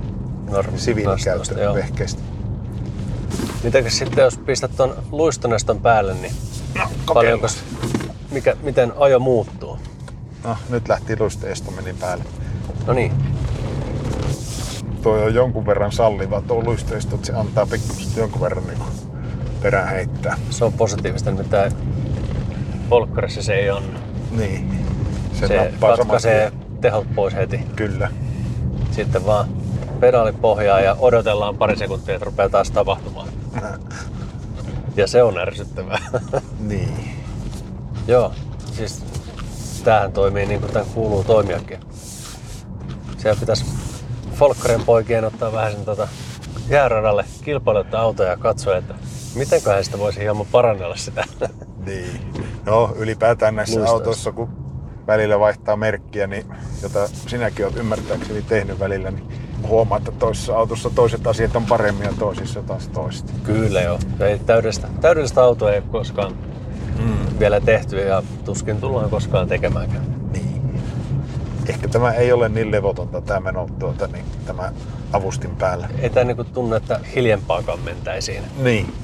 Normi- nastoista, joo. siviilikäyttövehkeistä. Mitäkös sitten, jos pistät ton luistoneston päälle, niin No, paljonko, mikä, miten ajo muuttuu? No, nyt lähti luisteisto meni päälle. No niin, Tuo on jonkun verran salliva tuo luisteisto, että se antaa pikkuisesti jonkun verran niin perään heittää. se on positiivista, nimittäin Volkkarissa se ei on. Niin. Se, Se, katkaisee tehot pois heti. Kyllä. Sitten vaan pedaali pohjaa ja odotellaan pari sekuntia, että rupeaa taas tapahtumaan. Ja se on ärsyttävää. Niin. Joo, siis tämähän toimii niin kuin tämän kuuluu toimiakin. Siellä pitäisi Folkkaren poikien ottaa vähän sen tota jääradalle kilpailuttaa autoja ja katsoa, että mitenköhän sitä voisi hieman parannella sitä. Niin. No, ylipäätään näissä Luistoissa. autoissa, kun välillä vaihtaa merkkiä, niin, jota sinäkin olet ymmärtääkseni tehnyt välillä, niin huomaa, että toisessa autossa toiset asiat on paremmin ja toisissa taas toiset. Kyllä joo. Ei täydellistä, täydellistä autoa ei ole koskaan Mm. vielä tehty ja tuskin tullaan koskaan tekemäänkään. Ehkä tämä ei ole niin levotonta tämä meno tuota, niin, tämä avustin päällä. Ei tämä niinku tunne, että hiljempaakaan mentäisiin. Niin.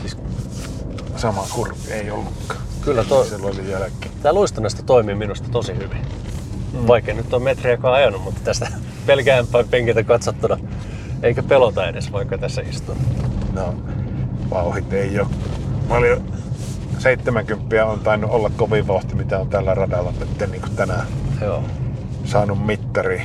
Siis sama kurvi ei ollutkaan. Kyllä tuo, Se oli jälkeen. tämä luistonesta toimii minusta tosi hyvin. Mm. Vaikka nyt on metriäkaan ajanut, mutta tästä pelkäänpäin penkiltä katsottuna eikä pelota edes, vaikka tässä istuu. No, vauhit ei ole. Paljon 70 on tainnut olla kovin vauhti, mitä on tällä radalla nyt niin kuin tänään Joo. saanut mittari.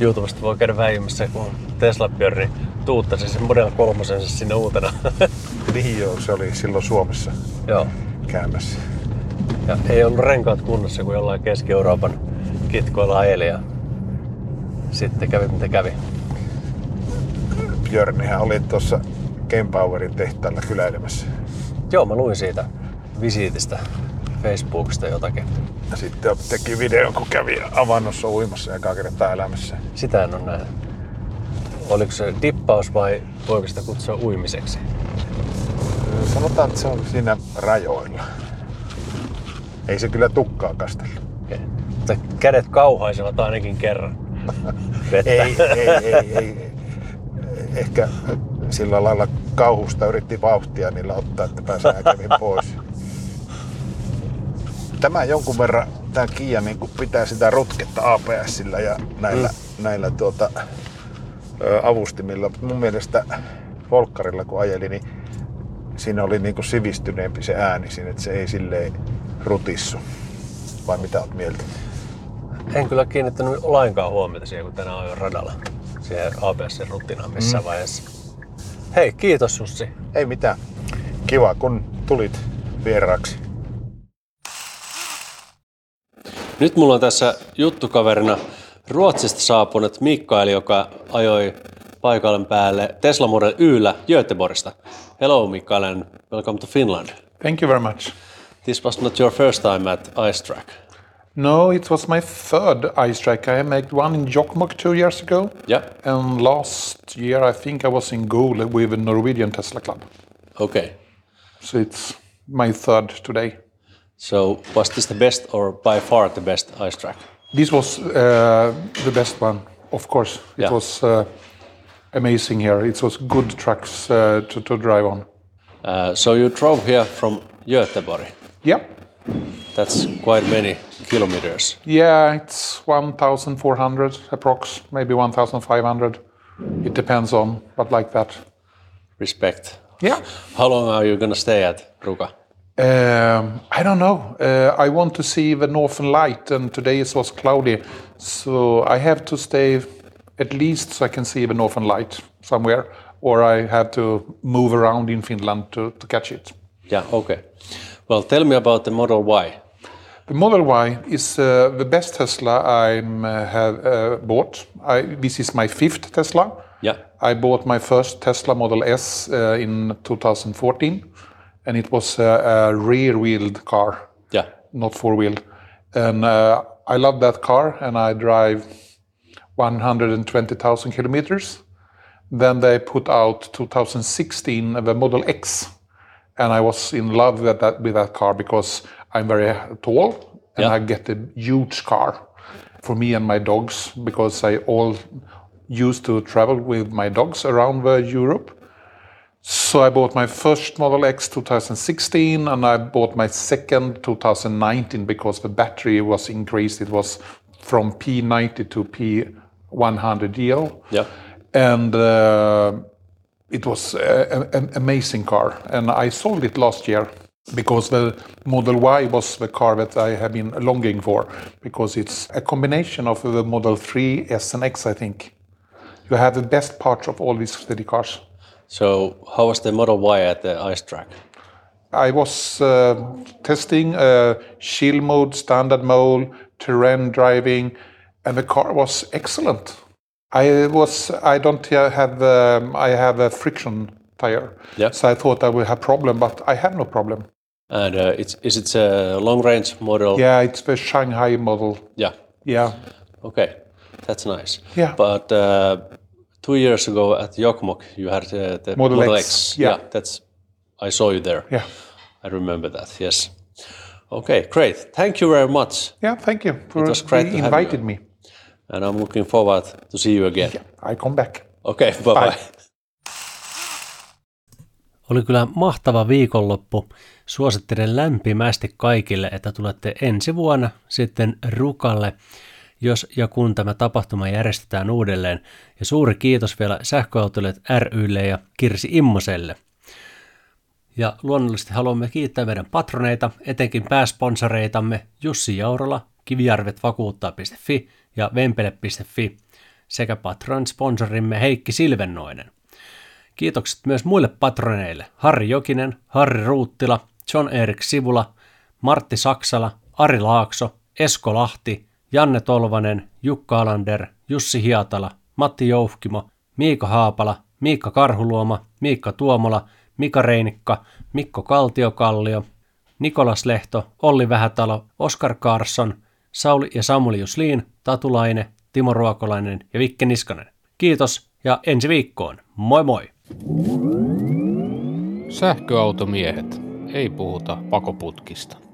YouTubesta voi käydä väijymässä, kun Tesla pyöri tuuttasi sen Model 3 sinne uutena. Niin joo, se oli silloin Suomessa Joo. käymässä. Ja ei ollut renkaat kunnossa, kun jollain Keski-Euroopan kitkoilla ajeli ja sitten kävi mitä kävi. Björnihän oli tuossa Kempowerin tehtaalla kyläilemässä. Joo, mä luin siitä visiitistä Facebookista jotakin. Ja sitten teki videon, kun kävi avannossa uimassa ekaa kertaa elämässä. Sitä en ole nähnyt. Oliko se dippaus vai voiko sitä kutsua uimiseksi? Sanotaan, että se on siinä rajoilla. Ei se kyllä tukkaa kastellut. Okay. Mutta kädet kauhaisivat ainakin kerran. Ei, ei, ei, ei. Ehkä sillä lailla kauhusta yritti vauhtia niillä ottaa, että pääsee kävin pois. Tämä jonkun verran, tämä Kia niin pitää sitä rutketta APSillä ja näillä, mm. näillä tuota, avustimilla. Mut Mun mielestä Volkkarilla kun ajeli, niin siinä oli niin kuin sivistyneempi se ääni siinä, että se ei silleen rutissu. Vai mitä oot mieltä? En kyllä kiinnittänyt lainkaan huomiota siihen, kun tänään ajoin radalla. Siihen ABSn rutinaan missään Mm. mm. vaiheessa. Hei, kiitos Sussi. Ei mitään. Kiva, kun tulit vieraaksi. Nyt mulla on tässä juttukaverina Ruotsista saapunut Mikael, joka ajoi paikallen päälle Tesla Model Yllä Göteborgista. Hello Mikael and welcome to Finland. Thank you very much. This was not your first time at Ice Track. No, it was my third ice track. I made one in Jokkmokk two years ago. Yeah. And last year, I think I was in goal with a Norwegian Tesla club. Okay. So it's my third today. So was this the best or by far the best ice track? This was uh, the best one, of course. It Yeah. was uh, amazing here. It was good tracks uh, to, to drive on. Uh, so you drove here from Göteborg. Yeah. That's quite many kilometers. Yeah, it's 1,400 approx, maybe 1,500. It depends on, but like that. Respect. Yeah. How long are you gonna stay at Ruka? Um, I don't know. Uh, I want to see the northern light, and today it was cloudy, so I have to stay at least so I can see the northern light somewhere, or I have to move around in Finland to, to catch it. Yeah, okay. Well, tell me about the Model Y. The Model Y is uh, the best Tesla I uh, have uh, bought. I, this is my fifth Tesla. Yeah. I bought my first Tesla Model S uh, in 2014, and it was a, a rear-wheeled car, Yeah. not four-wheeled. And uh, I love that car, and I drive 120,000 kilometers. Then they put out 2016 the Model X, and I was in love with that with that car because I'm very tall and Yeah. I get a huge car for me and my dogs because I all used to travel with my dogs around the Europe. So I bought my first Model X 2016 and I bought my second 2019 because the battery was increased. It was from P90 to P100DL. Yeah. And uh, it was a, a- an amazing car. And I sold it last year because the Model Y was the car that I have been longing for because it's a combination of the Model 3, S, and X, I think. You have the best parts of all these city cars. So how was the Model Y at the ice track? I was uh, testing uh, chill mode, standard mode, terrain driving, and the car was excellent. I was I don't have um, I have a friction tire, Yeah. so I thought I would have problem, but I have no problem. And uh, it's is it a long range model? Yeah, it's the Shanghai model. Yeah. Yeah, Okay, that's nice. Yeah. But uh, two years ago at Jokmok, you had uh, the Model Model, X, X. yeah. that's. I saw you there. Yeah. I remember that. Yes. Okay, great. Thank you very much. yeah. Thank you for It was great you to have invited you. me. And I'm looking forward to see you again. I come back. Okay, bye bye. Bye. Oli kyllä mahtava viikonloppu. Suosittelen lämpimästi kaikille, että tulette ensi vuonna sitten Rukalle, jos ja kun tämä tapahtuma järjestetään uudelleen. Ja suuri kiitos vielä Sähköautoilijat rylle ja Kirsi Immoselle. Ja luonnollisesti haluamme kiittää meidän patroneita, etenkin pääsponsoreitamme Jussi Jaurola, kivijarvetvakuuttaa.fi ja vempele.fi sekä patron sponsorimme Heikki Silvennoinen. Kiitokset myös muille patroneille Harri Jokinen, Harri Ruuttila, John Erik Sivula, Martti Saksala, Ari Laakso, Esko Lahti, Janne Tolvanen, Jukka Alander, Jussi Hiatala, Matti Jouhkimo, Miika Haapala, Miikka Karhuluoma, Miikka Tuomola, Mika Reinikka, Mikko Kaltiokallio, Nikolas Lehto, Olli Vähätalo, Oskar Karsson, Sauli ja Samuli Jusliin, Tatulaine, Timo Ruokolainen ja Vikke Niskanen. Kiitos ja ensi viikkoon. Moi moi! Sähköautomiehet. Ei puhuta pakoputkista.